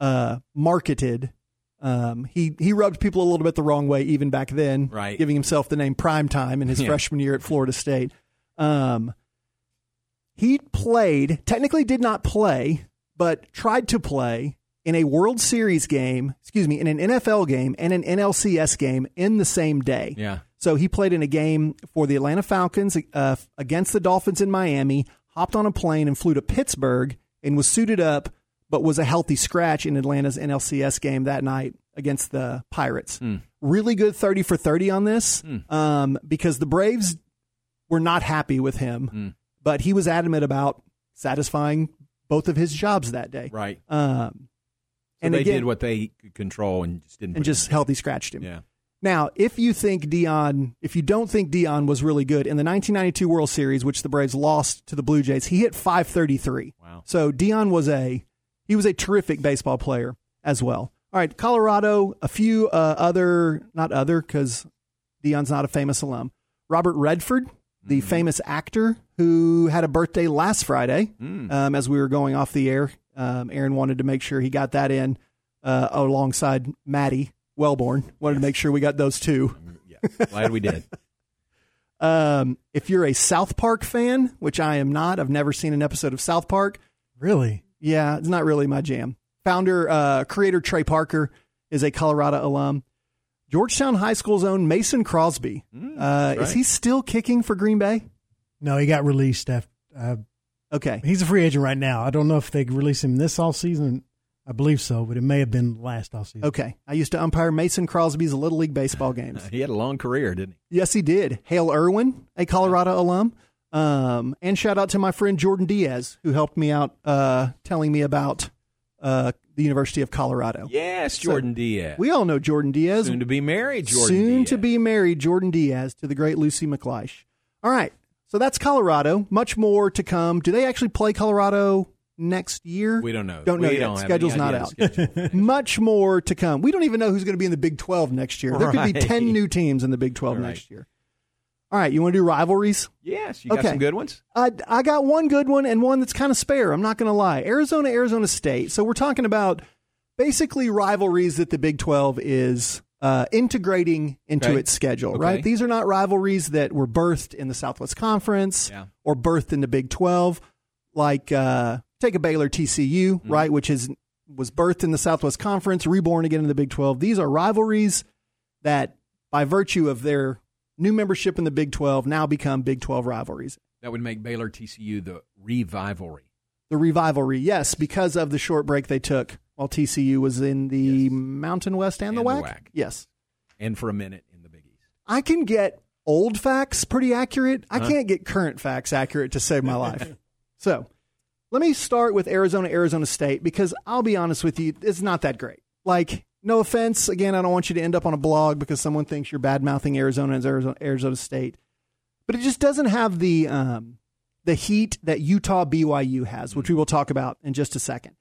Speaker 5: uh, marketed. Um, he he rubbed people a little bit the wrong way even back then,
Speaker 2: Right.
Speaker 5: Giving himself the name Prime Time in his
Speaker 2: Yeah.
Speaker 5: freshman year at Florida State. Um, he played, technically did not play, but tried to play in a World Series game, excuse me, in an NFL game and an NLCS game in the same day.
Speaker 2: Yeah.
Speaker 5: So he played in a game for the Atlanta Falcons uh, against the Dolphins in Miami, hopped on a plane and flew to Pittsburgh and was suited up, but was a healthy scratch in Atlanta's NLCS game that night against the Pirates. Really good 30 for 30 on this um, because the Braves were not happy with him, but he was adamant about satisfying both of his jobs that day.
Speaker 2: Right.
Speaker 5: Um, and
Speaker 2: they
Speaker 5: again,
Speaker 2: did what they could control and just didn't.
Speaker 5: and just healthy scratched him.
Speaker 2: Yeah.
Speaker 5: Now, if you think Deion, if you don't think Deion was really good in the 1992 World Series, which the Braves lost to the Blue Jays, he hit 533.
Speaker 2: Wow.
Speaker 5: So Deion was a he was a terrific baseball player as well. All right, Colorado, a few uh, other not other because Deion's not a famous alum. Robert Redford, the famous actor who had a birthday last Friday. Um, as we were going off the air, um, Aaron wanted to make sure he got that in uh, alongside Maddie Wellborn. Wanted to make sure we got those two.
Speaker 2: Glad we did.
Speaker 5: Um, if you're a South Park fan, which I am not, I've never seen an episode of South Park.
Speaker 4: Really?
Speaker 5: Yeah, it's not really my jam. Founder, uh, creator Trey Parker is a Colorado alum. Georgetown High School's own Mason Crosby. uh, Is he still kicking for Green Bay?
Speaker 4: No, he got released after. Uh,
Speaker 5: okay,
Speaker 4: he's a free agent right now. I don't know if they released him this all season. I believe so, but it may have been last off season.
Speaker 5: Okay. I used to umpire Mason Crosby's Little League baseball games.
Speaker 2: He had a long career, didn't he?
Speaker 5: Yes, he did. Hale Irwin, a Colorado alum. Um, and shout out to my friend Jordan Diaz, who helped me out uh, telling me about uh, the University of Colorado.
Speaker 2: Yes,
Speaker 5: So,
Speaker 2: Jordan Diaz.
Speaker 5: We all know Jordan Diaz.
Speaker 2: Soon to be married, Jordan
Speaker 5: Soon
Speaker 2: Diaz.
Speaker 5: to be married, Jordan Diaz, to the great Lucy McLeish. All right. So that's Colorado. Much more to come. Do they actually play Colorado next year?
Speaker 2: We don't know.
Speaker 5: Don't know
Speaker 2: We
Speaker 5: yet.
Speaker 2: don't
Speaker 5: Schedule's not out.
Speaker 2: schedule.
Speaker 5: Much more to come. We don't even know who's going to be in the Big 12 next year. There could be 10 new teams in the Big 12
Speaker 2: All right.
Speaker 5: next year. All right. You want to do rivalries?
Speaker 2: Yes, you got some good ones.
Speaker 5: I, I got one good one and one that's kind of spare. I'm not going to lie. Arizona, Arizona State. So we're talking about basically rivalries that the Big 12 is uh, integrating into
Speaker 2: Okay.
Speaker 5: its schedule,
Speaker 2: Okay.
Speaker 5: right? These are not rivalries that were birthed in the Southwest Conference
Speaker 2: Yeah.
Speaker 5: or birthed in the Big 12. Like, uh, take a Baylor TCU,
Speaker 2: Mm-hmm.
Speaker 5: right? Which is was birthed in the Southwest Conference, reborn again in the Big 12. These are rivalries that, by virtue of their new membership in the Big 12, now become Big 12 rivalries.
Speaker 2: That would make Baylor TCU the revivalry.
Speaker 5: The revivalry, yes, because of the short break they took while TCU was in the Mountain West and, the,
Speaker 2: And the
Speaker 5: WAC.
Speaker 2: WAC.
Speaker 5: Yes.
Speaker 2: And for a minute in the Big East.
Speaker 5: I can get old facts pretty accurate. I
Speaker 2: Huh?
Speaker 5: can't get current facts accurate to save my life. so let me start with Arizona, Arizona State, because I'll be honest with you, it's not that great. Like, no offense. Again, I don't want you to end up on a blog because someone thinks you're bad mouthing Arizona and Arizona, Arizona State. But it just doesn't have the um, the heat that Utah BYU has, which we will talk about in just a second.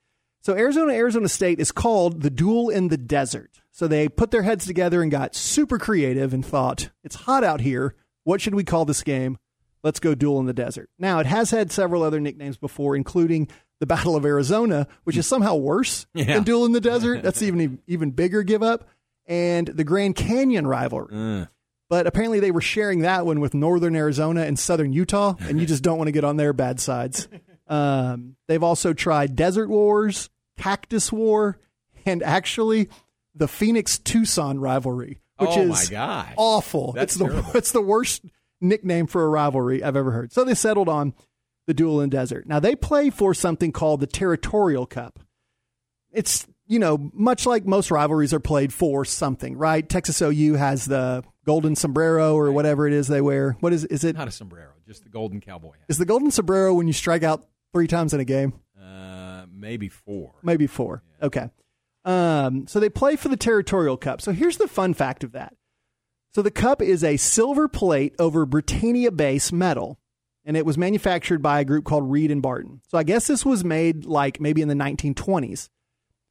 Speaker 5: So Arizona Arizona State is called the duel in the desert. So they put their heads together and got super creative and thought, it's hot out here. What should we call this game? Let's go duel in the desert. Now, it has had several other nicknames before, including the Battle of Arizona, which is somehow worse
Speaker 2: Yeah.
Speaker 5: than duel in the desert. That's even even bigger give up. And the Grand Canyon rivalry. But apparently they were sharing that one with Northern Arizona and Southern Utah, and you just don't want to get on their bad sides. Um, they've also tried Desert Wars, Cactus War, and actually the Phoenix Tucson rivalry, which
Speaker 2: Oh,
Speaker 5: is awful.
Speaker 2: That's
Speaker 5: it's the
Speaker 2: terrible.
Speaker 5: it's the worst nickname for a rivalry I've ever heard. So they settled on the duel in desert. Now they play for something called the Territorial Cup. It's you know much like most rivalries are played for something, right? Texas OU has the golden sombrero or whatever it is they wear. What is is it?
Speaker 2: Not a sombrero, just the golden cowboy hat.
Speaker 5: Is the golden sombrero when you strike out three times in a game?
Speaker 2: Maybe four.
Speaker 5: Maybe four. Okay. Um, so they play for the Territorial Cup. So here's the fun fact of that. So the cup is a silver plate over Britannia base metal, and it was manufactured by a group called Reed and Barton. So I guess this was made like maybe in the 1920s.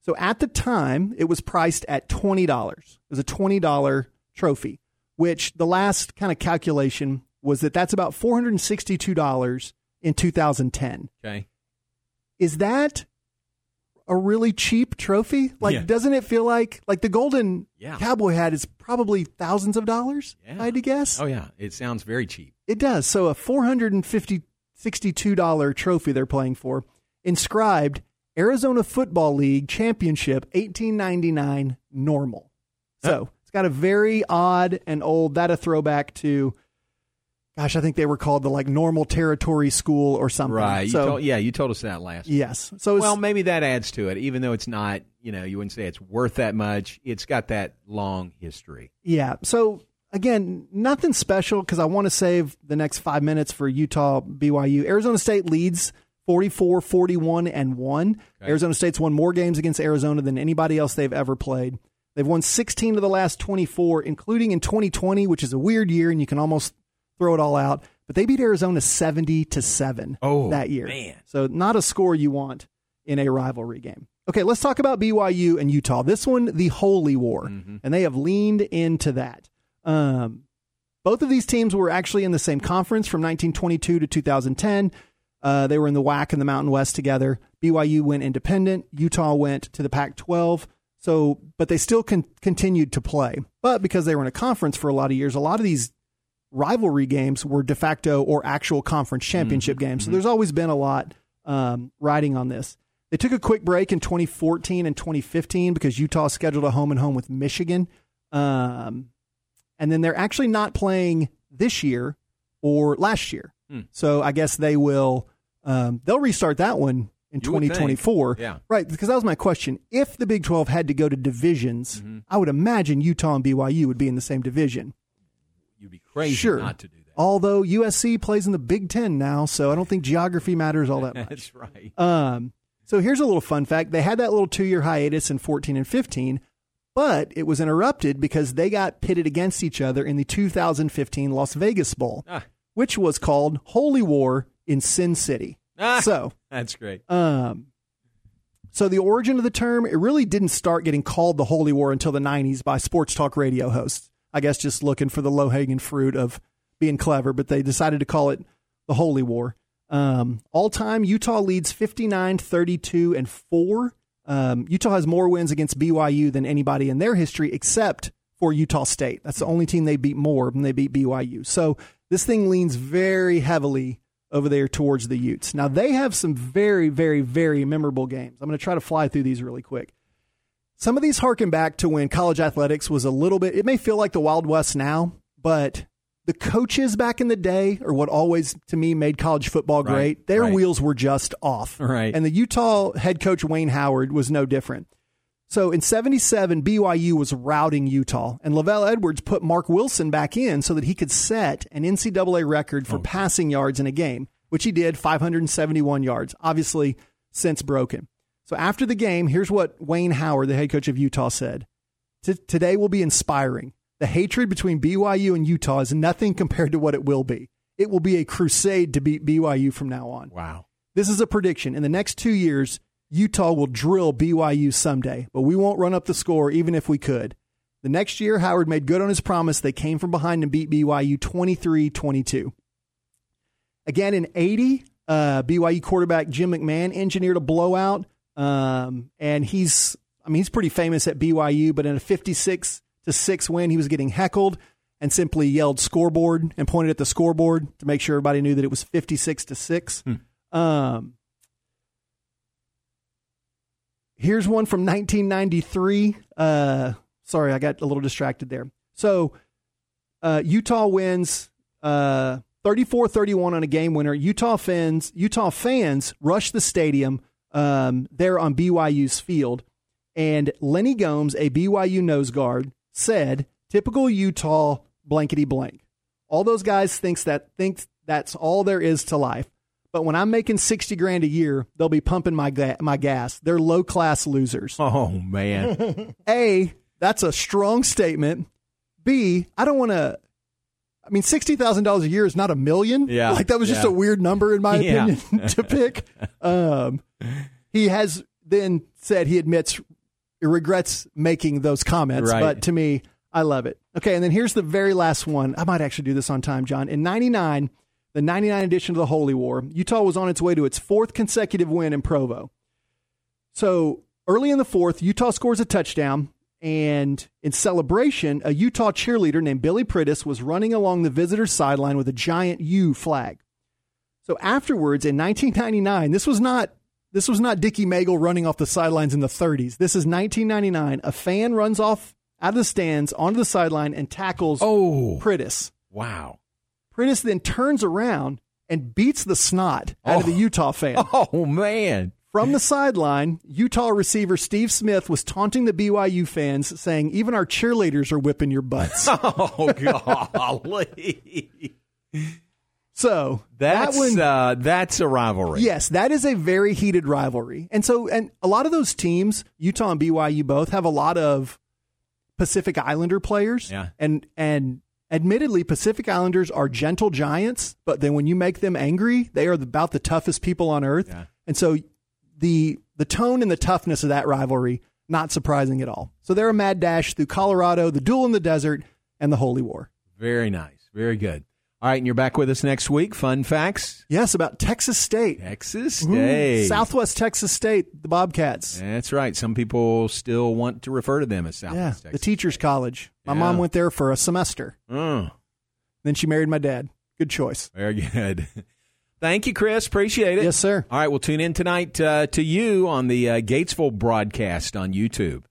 Speaker 5: So at the time, it was priced at $20. It was a $20 trophy, which the last kind of calculation was that that's about $462 in 2010
Speaker 2: Okay.
Speaker 5: is that a really cheap trophy? Like,
Speaker 2: Yeah.
Speaker 5: doesn't it feel like like the golden
Speaker 2: Yeah.
Speaker 5: cowboy hat is probably thousands of dollars? I had to guess.
Speaker 2: Oh, yeah. It sounds very cheap.
Speaker 5: It does. So a four hundred and fifty sixty-two dollar trophy they're playing for, inscribed Arizona Football League Championship, eighteen ninety nine normal. So it's got a very odd and old. That a throwback to. Gosh, I think they were called the like normal territory school or something.
Speaker 2: Right. You
Speaker 5: So
Speaker 2: told, yeah, you told us that last.
Speaker 5: yes. So
Speaker 2: well, maybe that adds to it, even though it's not, you know, you wouldn't say it's worth that much. It's got that long history.
Speaker 5: Yeah. So again, nothing special because I want to save the next five minutes for Utah BYU. Arizona State leads 44 41 and 1. Arizona State's won more games against Arizona than anybody else they've ever played. They've won 16 of the last 24, including in 2020, which is a weird year and you can almost throw it all out. But they beat Arizona 70 to 7
Speaker 2: Oh,
Speaker 5: that year.
Speaker 2: man.
Speaker 5: So not a score you want in a rivalry game. Okay, let's talk about BYU and Utah. This one, the Holy War, and they have leaned into that. Um, both of these teams were actually in the same conference from 1922 to 2010. Uh, they were in the WAC and the Mountain West together. BYU went independent. Utah went to the Pac 12. So, but they still con- continued to play. But because they were in a conference for a lot of years, a lot of these rivalry games were de facto or actual conference championship games. So there's always been a lot um, riding on this. They took a quick break in 2014 and 2015 because Utah scheduled a home and home with Michigan. Um, and then they're actually not playing this year or last year.
Speaker 2: Hmm.
Speaker 5: So I guess they will um, they'll restart that one in
Speaker 2: You
Speaker 5: 2024.
Speaker 2: Yeah.
Speaker 5: Right, because that was my question. If the Big 12 had to go to divisions,
Speaker 2: Mm-hmm.
Speaker 5: I would imagine Utah and BYU would be in the same division.
Speaker 2: Crazy
Speaker 5: sure.
Speaker 2: not to do that.
Speaker 5: Although USC plays in the Big 10 now, so I don't think geography matters all that much.
Speaker 2: That's right.
Speaker 5: Um, so here's a little fun fact. They had that little two year hiatus in 14 and 15, but it was interrupted because they got pitted against each other in the 2015 Las Vegas Bowl,
Speaker 2: Ah.
Speaker 5: which was called Holy War in Sin City.
Speaker 2: Ah,
Speaker 5: So,
Speaker 2: that's great.
Speaker 5: um, so the origin of the term, it really didn't start getting called the Holy War until the 90s by sports talk radio hosts. I guess just looking for the low hanging fruit of being clever, but they decided to call it the Holy War. Um, all time, Utah leads 59, 32, and 4. Um, Utah has more wins against BYU than anybody in their history, except for Utah State. That's the only team they beat more than they beat BYU. So this thing leans very heavily over there towards the Utes. Now they have some very, very, very memorable games. I'm going to try to fly through these really quick. Some of these harken back to when college athletics was a little bit, it may feel like the Wild West now, but the coaches back in the day are what always, to me, made college football
Speaker 2: Right,
Speaker 5: great. Their
Speaker 2: right.
Speaker 5: wheels were just off.
Speaker 2: Right.
Speaker 5: And the Utah head coach, Wayne Howard, was no different. So in 77, BYU was routing Utah, and LaVell Edwards put Marc Wilson back in so that he could set an NCAA record for oh. passing yards in a game, which he did 571 yards, obviously since broken. So after the game, here's what Wayne Howard, the head coach of Utah, said Today will be inspiring. The hatred between BYU and Utah is nothing compared to what it will be. It will be a crusade to beat BYU from now on.
Speaker 2: Wow.
Speaker 5: This is a prediction. In the next two years, Utah will drill BYU someday, but we won't run up the score even if we could. The next year, Howard made good on his promise. They came from behind and beat BYU 23 22. Again, in 80, uh, BYU quarterback Jim McMahon engineered a blowout. Um, and he's, I mean, he's pretty famous at BYU, but in a 56 to 6 win, he was getting heckled and simply yelled scoreboard and pointed at the scoreboard to make sure everybody knew that it was 56 to 6. Um, here's one from 1993. Uh, sorry, I got a little distracted there. So, uh, Utah wins uh, 34-31 on a game winner. Utah fans, Utah fans rush the stadium um, there on BYU's field, and Lenny Gomes, a BYU nose guard, said, "Typical Utah blankety blank." All those guys thinks that thinks that's all there is to life. But when I'm making sixty grand a year, they'll be pumping my ga- my gas. They're low class losers.
Speaker 2: Oh man.
Speaker 5: A, that's a strong statement. B, I don't want to. I mean, sixty thousand dollars a year is not a million.
Speaker 2: Yeah,
Speaker 5: like that was just
Speaker 2: yeah.
Speaker 5: a weird number in my
Speaker 2: Yeah.
Speaker 5: opinion to pick. Um, he has then said he admits he regrets making those comments,
Speaker 2: Right.
Speaker 5: but to me, I love it. Okay, and then here's the very last one. I might actually do this on time, John. In '99, the '99 edition of the Holy War, Utah was on its way to its fourth consecutive win in Provo. So early in the fourth, Utah scores a touchdown, and in celebration, a Utah cheerleader named Billy Prittis was running along the visitor's sideline with a giant U flag. So afterwards, in 1999, this was not this was not Dickie Maegle running off the sidelines in the 30s. This is 1999. A fan runs off out of the stands onto the sideline and tackles
Speaker 2: oh.
Speaker 5: Prittis.
Speaker 2: Wow.
Speaker 5: Prittis then turns around and beats the snot out of the oh. Utah fan.
Speaker 2: Oh man.
Speaker 5: From the sideline, Utah receiver Steve Smith was taunting the BYU fans, saying, Even our cheerleaders are whipping your butts.
Speaker 2: Oh golly.
Speaker 5: so
Speaker 2: That's
Speaker 5: that one,
Speaker 2: uh, that's a rivalry.
Speaker 5: yes, that is a very heated rivalry. And so, and a lot of those teams, Utah and BYU both, have a lot of Pacific Islander players.
Speaker 2: Yeah.
Speaker 5: And, and, Admittedly, Pacific Islanders are gentle giants, but then when you make them angry, they are about the toughest people on earth.
Speaker 2: Yeah.
Speaker 5: And so the the tone and the toughness of that rivalry, not surprising at all. So they're a mad dash through Colorado, the duel in the desert, and the Holy War.
Speaker 2: Very nice. Very good. All right, and you're back with us next week. Fun facts.
Speaker 5: Yes, about Texas State.
Speaker 2: Texas
Speaker 5: Ooh,
Speaker 2: State.
Speaker 5: Southwest Texas State, the Bobcats.
Speaker 2: That's right. Some people still want to refer to them as Southwest
Speaker 5: yeah,
Speaker 2: Texas.
Speaker 5: the teachers' college. My
Speaker 2: Yeah.
Speaker 5: mom went there for a semester.
Speaker 2: Oh,
Speaker 5: Then she married my dad. Good choice.
Speaker 2: very good. Thank you, Chris. Appreciate it.
Speaker 5: Yes, sir.
Speaker 2: All right, we'll tune in tonight uh, to you on the uh, Gatesville broadcast on YouTube.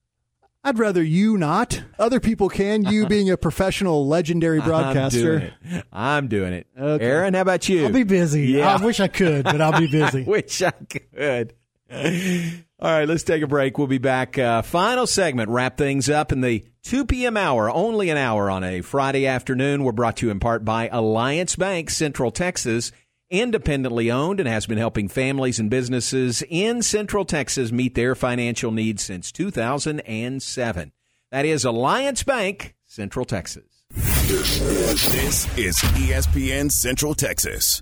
Speaker 5: I'd rather you not. Other people can. You being a professional, legendary broadcaster.
Speaker 2: I'm doing it. I'm doing it.
Speaker 5: Okay.
Speaker 2: Aaron, how about you?
Speaker 4: I'll be busy.
Speaker 2: Yeah.
Speaker 4: I wish I could, but I'll be busy.
Speaker 2: I wish I could. All right, let's take a break. We'll be back. Uh, final segment, wrap things up in the 2 p.m. hour, only an hour on a Friday afternoon. We're brought to you in part by Alliance Bank, Central Texas, independently owned and has been helping families and businesses in Central Texas meet their financial needs since 2007. That is Alliance Bank, Central Texas.
Speaker 1: This is ESPN Central Texas.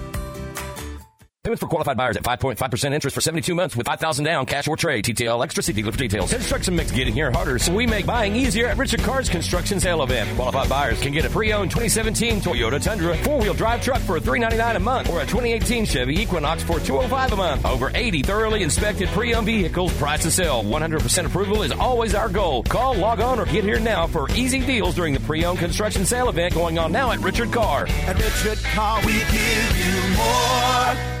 Speaker 14: Payments for qualified buyers at 5.5% interest for 72 months with 5000 down, cash or trade. TTL extra dealer for details. Construction mix getting here harder, so we make buying easier at Richard Cars Construction Sale Event. Qualified buyers can get a pre-owned 2017 Toyota Tundra four-wheel drive truck for 399 a month or a 2018 Chevy Equinox for 205 a month. Over 80 thoroughly inspected pre-owned vehicles, price to sell. 100% approval is always our goal. Call, log on, or get here now for easy deals during the pre-owned construction sale event going on now at Richard Carr.
Speaker 16: At Richard Carr, we give you more.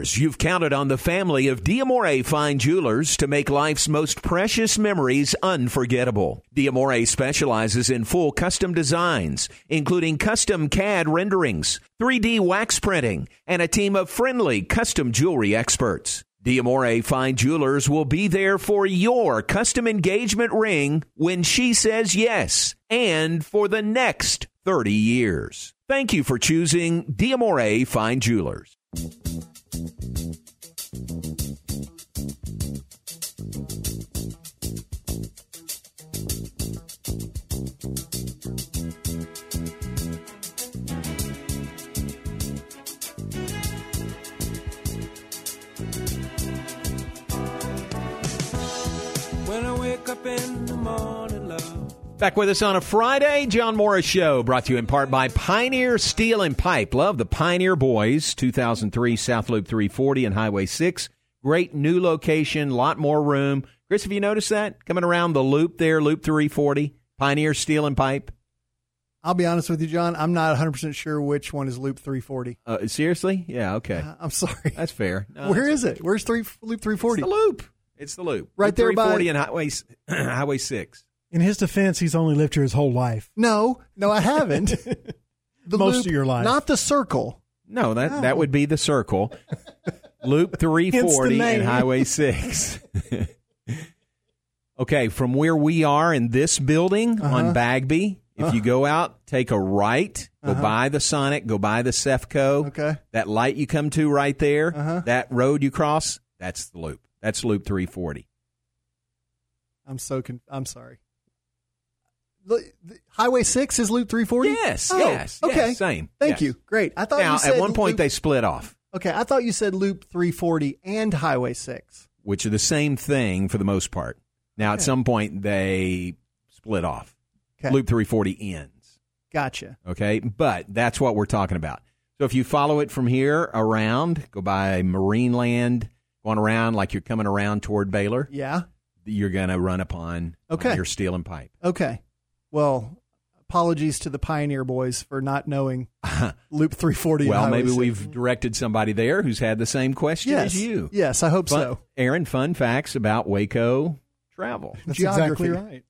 Speaker 2: you've counted on the family of Diamore Fine Jewelers to make life's most precious memories unforgettable. Diamore specializes in full custom designs, including custom CAD renderings, 3D wax printing, and a team of friendly custom jewelry experts. Diamore Fine Jewelers will be there for your custom engagement ring when she says yes, and for the next 30 years. Thank you for choosing Diamore Fine Jewelers.
Speaker 17: When I wake up in the morning.
Speaker 2: Back with us on a Friday, John Morris Show, brought to you in part by Pioneer Steel and Pipe. Love the Pioneer Boys, 2003 South Loop 340 and Highway 6. Great new location, lot more room. Chris, have you noticed that? Coming around the loop there, Loop 340, Pioneer Steel and Pipe.
Speaker 5: I'll be honest with you, John. I'm not 100% sure which one is Loop 340.
Speaker 2: Uh, seriously? Yeah, okay.
Speaker 5: I'm sorry.
Speaker 2: That's fair. No,
Speaker 5: Where
Speaker 2: that's
Speaker 5: is it? Where's three, Loop 340?
Speaker 2: It's the loop. It's the loop.
Speaker 5: Right
Speaker 2: Loop
Speaker 5: there by-
Speaker 2: 340 and Highway Highway 6.
Speaker 4: In his defense, he's only lived here his whole life.
Speaker 5: No, no, I haven't. The
Speaker 4: Most
Speaker 5: loop,
Speaker 4: of your life.
Speaker 5: not the circle.
Speaker 2: No, that that would be the circle. Loop 340
Speaker 4: name.
Speaker 2: and Highway 6. okay, from where we are in this building
Speaker 5: Uh-huh.
Speaker 2: on Bagby, if you go out, take a right, go
Speaker 5: Uh-huh.
Speaker 2: by the Sonic, go by the Cefco.
Speaker 5: Okay.
Speaker 2: That light you come to right there,
Speaker 5: Uh-huh.
Speaker 2: that road you cross, that's the loop. That's Loop 340.
Speaker 5: I'm so con- I'm sorry. The, the- Highway Six is Loop 340.
Speaker 2: Yes,
Speaker 5: Oh,
Speaker 2: yes,
Speaker 5: Okay.
Speaker 2: yes, same.
Speaker 5: Thank
Speaker 2: Yes.
Speaker 5: you. Great. I thought
Speaker 2: Now,
Speaker 5: you said
Speaker 2: at one point,
Speaker 5: Loop-
Speaker 2: they split off,
Speaker 5: Okay, I thought you said Loop 340 and Highway Six.
Speaker 2: which are the same thing for the most part. Now, at some point, they split off.
Speaker 5: Okay.
Speaker 2: Loop 340 ends.
Speaker 5: Gotcha.
Speaker 2: Okay, but that's what we're talking about. So if you follow it from here around, go by Marineland, going around like you're coming around toward Baylor,
Speaker 5: Yeah.
Speaker 2: you're going to run upon uh,
Speaker 5: Okay.
Speaker 2: your steel and pipe.
Speaker 5: Okay. Well, apologies to the Pioneer boys for not knowing Loop 340.
Speaker 2: Well, maybe
Speaker 5: 6.
Speaker 2: we've directed somebody there who's had the same question
Speaker 5: Yes.
Speaker 2: as you.
Speaker 5: Yes, I hope
Speaker 2: Fun-
Speaker 5: so.
Speaker 2: Aaron, fun facts about Waco travel.
Speaker 4: That's
Speaker 5: Geography.
Speaker 4: exactly right.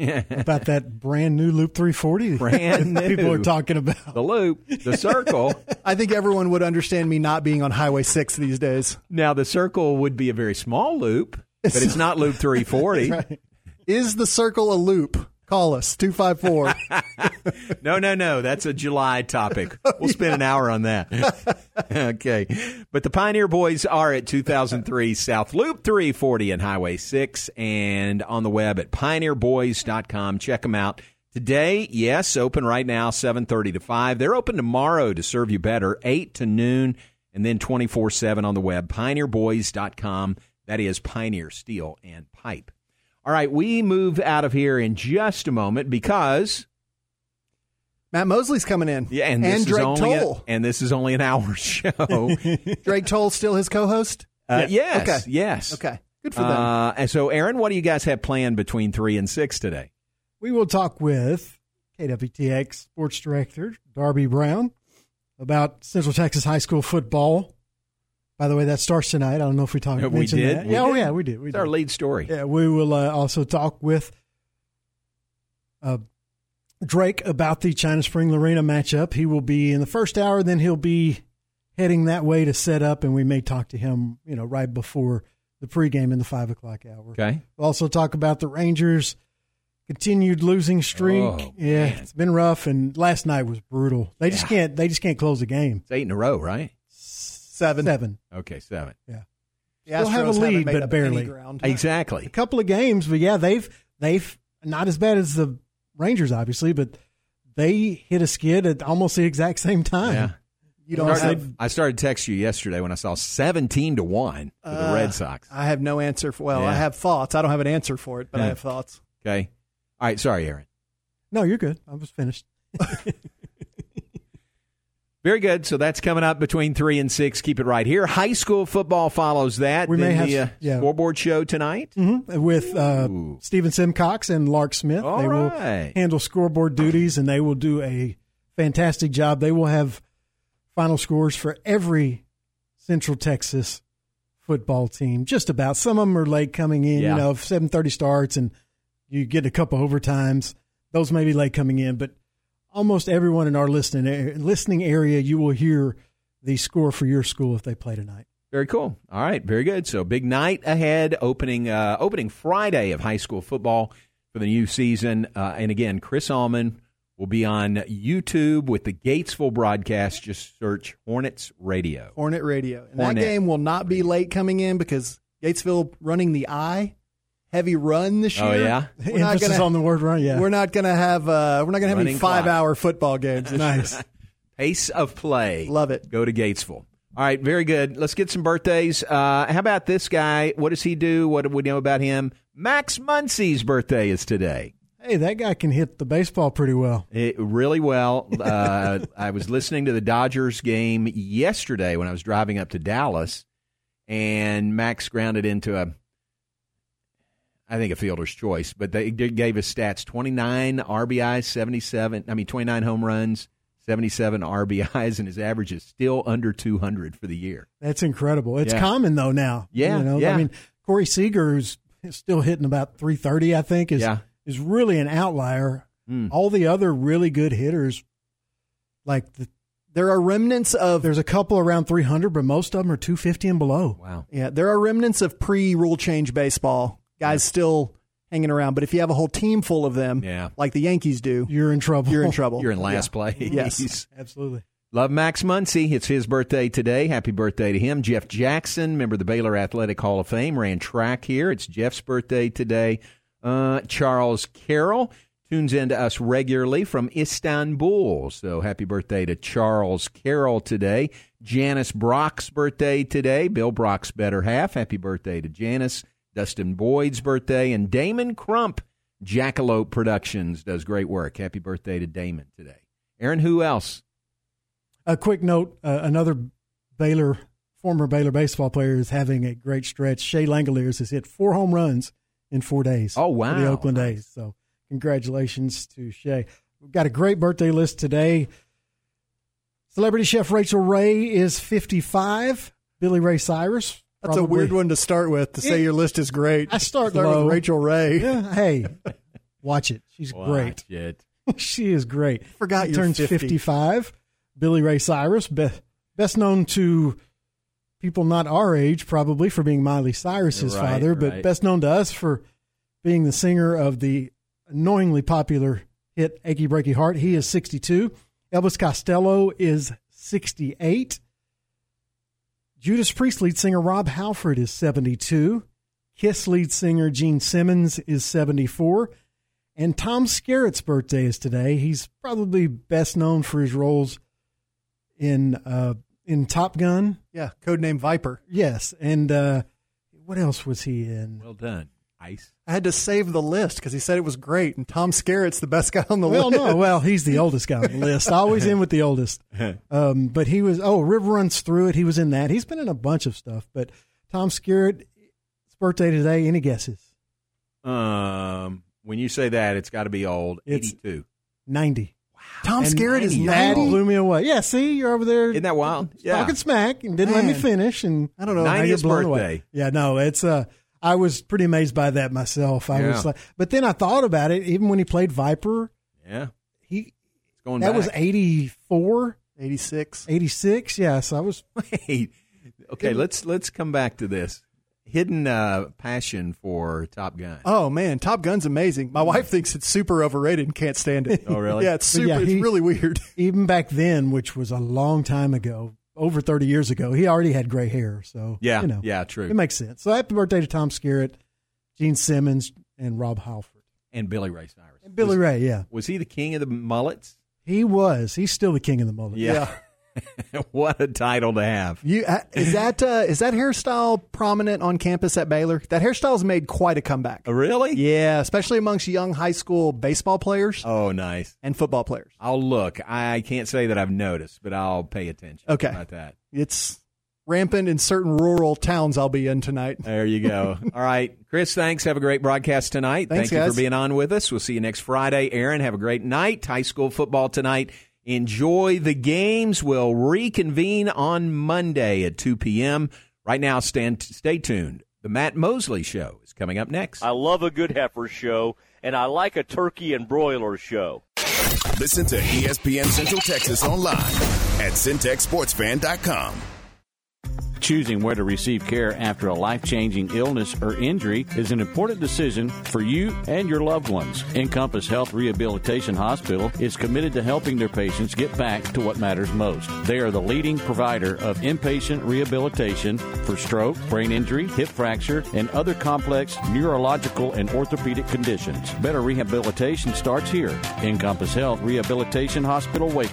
Speaker 4: About that brand new Loop 340
Speaker 2: Brand
Speaker 4: that people are talking about.
Speaker 2: The loop, the circle.
Speaker 5: I think everyone would understand me not being on Highway 6 these days.
Speaker 2: now, the circle would be a very small loop, but it's not Loop 340.
Speaker 5: Right. Is the circle a loop? Call us 254.
Speaker 2: No, no, no. That's a July topic. Oh, we'll spend an hour on that. okay. But the Pioneer Boys are at 2003 South Loop 340 and Highway 6 and on the web at pioneerboys.com. Check them out. Today, yes, open right now, 7.30 to 5. They're open tomorrow to serve you better, 8 to noon, and then 24-7 on the web, pioneerboys.com. That is Pioneer Steel and Pipe. All right, we move out of here in just a moment because
Speaker 5: Matt Mosley's coming in.
Speaker 2: yeah, and, this
Speaker 5: Drake
Speaker 2: is only a-
Speaker 5: Toll.
Speaker 2: and this is only an hour show.
Speaker 5: Drake Toll still his co-host?
Speaker 2: Uh, Yes,
Speaker 5: Okay.
Speaker 2: yes.
Speaker 5: Okay. Good for them.
Speaker 2: Uh, and so, Aaron, what do you guys have planned between three and six today?
Speaker 4: We will talk with KWTX Sports Director Darby Brown about Central Texas High School football. By the way, that starts tonight. I don't know if we talked.
Speaker 2: We
Speaker 4: mentioned
Speaker 2: did.
Speaker 4: That.
Speaker 2: We
Speaker 4: yeah, oh yeah, we did. We
Speaker 2: It's
Speaker 4: did.
Speaker 2: our lead story.
Speaker 4: Yeah, we will uh, also talk with uh, Drake about the China Spring Lorena matchup. He will be in the first hour, then he'll be heading that way to set up, and we may talk to him, you know, right before the pregame in the five o'clock hour.
Speaker 2: Okay.
Speaker 4: We'll also talk about the Rangers' continued losing streak.
Speaker 2: Oh,
Speaker 4: yeah,
Speaker 2: man.
Speaker 4: it's been rough, and last night was brutal. They just can't. They just can't close the game.
Speaker 2: It's eight in a row, right?
Speaker 5: Seven.
Speaker 4: Seven.
Speaker 2: Okay, seven.
Speaker 4: Yeah.
Speaker 5: The
Speaker 4: Still have a
Speaker 5: Astros haven't
Speaker 4: lead, but barely.
Speaker 5: ground.
Speaker 2: Exactly.
Speaker 4: a couple of games, but yeah, they've they've not as bad as the Rangers, obviously, but they hit a skid at almost the exact same time.
Speaker 2: Yeah.
Speaker 5: You don't
Speaker 2: Started-
Speaker 5: have.
Speaker 2: I started to text you yesterday when I saw 17 to 1 for the
Speaker 5: Uh,
Speaker 2: Red Sox.
Speaker 5: I have no answer for. Well,
Speaker 2: Yeah.
Speaker 5: I have thoughts. I don't have an answer for it, but I have thoughts.
Speaker 2: Okay. All right. Sorry, Aaron.
Speaker 4: No, you're good. I was finished.
Speaker 2: Very good. So that's coming up between three and six. Keep it right here. High school football follows that.
Speaker 4: We may
Speaker 2: the
Speaker 4: have-
Speaker 2: uh,
Speaker 4: yeah.
Speaker 2: scoreboard show tonight.
Speaker 4: hmm With uh, Stephen Simcox and Lark Smith,
Speaker 2: All
Speaker 4: they will handle scoreboard duties, and they will do a fantastic job. They will have final scores for every Central Texas football team. Just about. Some of them are late coming in.
Speaker 2: Yeah.
Speaker 4: You know, seven thirty starts, and you get a couple overtimes. Those may be late coming in, but almost everyone in our listening listening area, you will hear the score for your school if they play tonight.
Speaker 2: Very cool. All right, very good. So big night ahead, opening uh, opening Friday of high school football for the new season. Uh, and again, Chris Allman will be on YouTube with the Gatesville broadcast. Just search Hornets Radio.
Speaker 5: Hornet Radio. And
Speaker 2: Hornet.
Speaker 5: that game will not be late coming in because Gatesville running the I heavy run this year.
Speaker 2: Oh, yeah?
Speaker 5: We're not
Speaker 4: Emphasis
Speaker 5: gonna,
Speaker 4: on the word run. Yeah,
Speaker 5: We're not going to have uh, we're not going to have any
Speaker 2: Running clock.
Speaker 5: five hour football games.
Speaker 4: Nice.
Speaker 2: Pace of play.
Speaker 5: Love it.
Speaker 2: Go to Gatesville. All right, very good. Let's get some birthdays. Uh, how about this guy? What does he do? What do we know about him? Max Muncy's birthday is today.
Speaker 4: Hey, that guy can hit the baseball pretty well.
Speaker 2: It, really well. Uh, I was listening to the Dodgers game yesterday when I was driving up to Dallas, and Max grounded into a, I think a fielder's choice, but they gave us stats: twenty nine RBI, seventy seven. I mean, twenty nine home runs, seventy seven RBIs, and his average is still under two hundred for the year.
Speaker 4: That's incredible. It's
Speaker 2: Yeah.
Speaker 4: common though now.
Speaker 2: Yeah,
Speaker 4: you know.
Speaker 2: yeah.
Speaker 4: I mean, Corey Seager, who's still hitting about 330, I think, is
Speaker 2: Yeah.
Speaker 4: is really an outlier.
Speaker 2: Hmm.
Speaker 4: All the other really good hitters, like the,
Speaker 5: there are remnants of.
Speaker 4: There's a couple around 300, but most of them are 250 and below.
Speaker 2: Wow.
Speaker 5: Yeah, there are remnants of pre rule change baseball. Guys still hanging around, but if you have a whole team full of them,
Speaker 2: Yeah.
Speaker 5: like the Yankees do,
Speaker 4: you're in trouble.
Speaker 5: You're in trouble.
Speaker 2: You're in last
Speaker 5: Yeah.
Speaker 2: place.
Speaker 5: Yes.
Speaker 4: Absolutely.
Speaker 2: Love Max Muncy. It's his birthday today. Happy birthday to him. Jeff Jackson, member of the Baylor Athletic Hall of Fame, ran track here. It's Jeff's birthday today. Uh, Charles Carroll tunes in to us regularly from Istanbul. So happy birthday to Charles Carroll today. Janice Brock's birthday today. Bill Brock's better half. Happy birthday to Janice. Dustin Boyd's birthday. And Damon Crump, Jackalope Productions, does great work. Happy birthday to Damon today. Aaron, who else?
Speaker 4: A quick note: uh, another Baylor, former Baylor baseball player, is having a great stretch. Shea Langeliers has hit four home runs in four days.
Speaker 2: Oh,
Speaker 4: For the
Speaker 2: wow.
Speaker 4: Oakland A's. So congratulations to Shea. We've got a great birthday list today. Celebrity chef Rachael Ray is 55. Billy Ray Cyrus.
Speaker 5: That's a weird one to start with. To say
Speaker 4: Yeah.
Speaker 5: your list is great.
Speaker 4: I start,
Speaker 5: Start
Speaker 4: low.
Speaker 5: with Rachael Ray.
Speaker 4: Yeah, hey, watch it. She's great.
Speaker 2: It.
Speaker 4: she is great.
Speaker 5: Forgot
Speaker 4: He
Speaker 5: you're
Speaker 4: turns
Speaker 5: 50.
Speaker 4: 55. Billy Ray Cyrus, be- best known to people not our age, probably for being Miley Cyrus's
Speaker 2: Right,
Speaker 4: father, but
Speaker 2: right.
Speaker 4: best known to us for being the singer of the annoyingly popular hit "Achy Breaky Heart." He is 62. Elvis Costello is 68. Judas Priest lead singer Rob Halford is 72. Kiss lead singer Gene Simmons is 74. And Tom Skerritt's birthday is today. He's probably best known for his roles in uh, in Top Gun.
Speaker 5: Yeah, codename Viper.
Speaker 4: Yes, and uh, what else was he in?
Speaker 2: Well done. Ice.
Speaker 5: I had to save the list because he said it was great, and Tom Skerritt's the best guy on the
Speaker 4: Well,
Speaker 5: list.
Speaker 4: no, well, he's the oldest guy on the list. Always in with the oldest. Um, but he was oh, River runs through it. He was in that. He's been in a bunch of stuff. But Tom Skerritt's birthday today. Any guesses?
Speaker 2: Um, when you say that, it's got to be old.
Speaker 4: It's-
Speaker 2: 82.
Speaker 4: Ninety.
Speaker 5: Tom
Speaker 4: And
Speaker 5: Skerritt is
Speaker 4: that
Speaker 5: 90.
Speaker 4: blew me away. Yeah, see, you're over there.
Speaker 2: Isn't that wild? Yeah.
Speaker 4: talking smack and didn't let me finish. And
Speaker 5: I don't know.
Speaker 4: now you're
Speaker 2: 90th
Speaker 4: blown away. Yeah, no, it's uh, I was pretty amazed by that myself. I was like, but then I thought about it. Even when he played Viper,
Speaker 2: Yeah.
Speaker 4: he
Speaker 2: It's going
Speaker 4: that
Speaker 2: back.
Speaker 4: was 84,
Speaker 5: 86.
Speaker 4: 86. Yes, I was.
Speaker 2: Wait. Okay, let's let's come back to this. Hidden uh, passion for Top Gun.
Speaker 5: Oh man, Top Gun's amazing. My wife thinks it's super overrated and can't stand it.
Speaker 2: Oh, really?
Speaker 5: yeah, it's super.
Speaker 4: yeah, he-
Speaker 5: it's really weird.
Speaker 4: Even back then, which was a long time ago, over 30 years ago, he already had gray hair. So
Speaker 2: Yeah,
Speaker 4: you know,
Speaker 2: yeah, true.
Speaker 4: It makes sense. So happy birthday to Tom Skerritt, Gene Simmons, and Rob Halford.
Speaker 2: And Billy Ray Cyrus.
Speaker 4: And Billy
Speaker 2: was,
Speaker 4: Ray, yeah.
Speaker 2: Was he the king of the mullets?
Speaker 4: He was. He's still the king of the mullet.
Speaker 2: Yeah. what a title to have.
Speaker 5: You uh, is that uh, is that hairstyle prominent on campus at Baylor? That hairstyle's made quite a comeback.
Speaker 2: Oh, really?
Speaker 5: Yeah, especially amongst young high school baseball players
Speaker 2: Oh, nice.
Speaker 5: and football players.
Speaker 2: I'll look. I can't say that I've noticed, but I'll pay attention.
Speaker 5: Okay.
Speaker 2: About that?
Speaker 5: It's rampant in certain rural towns I'll be in tonight.
Speaker 2: There you go. All right. Chris, thanks. Have a great broadcast tonight.
Speaker 5: Thanks,
Speaker 2: Thank you
Speaker 5: guys.
Speaker 2: for being on with us. We'll see you next Friday. Aaron, have a great night. High school football tonight. Enjoy the games. We'll reconvene on Monday at 2 p.m. Right now, stand, stay tuned. The Matt Mosley Show is coming up next.
Speaker 18: I love a good heifer show, and I like a turkey and broiler show.
Speaker 1: Listen to ESPN Central Texas online at centexsportsfan.com.
Speaker 13: Choosing where to receive care after a life changing illness or injury is an important decision for you and your loved ones. Encompass Health Rehabilitation Hospital is committed to helping their patients get back to what matters most. They are the leading provider of inpatient rehabilitation for stroke, brain injury, hip fracture, and other complex neurological and orthopedic conditions. Better rehabilitation starts here. Encompass Health Rehabilitation Hospital, Wake.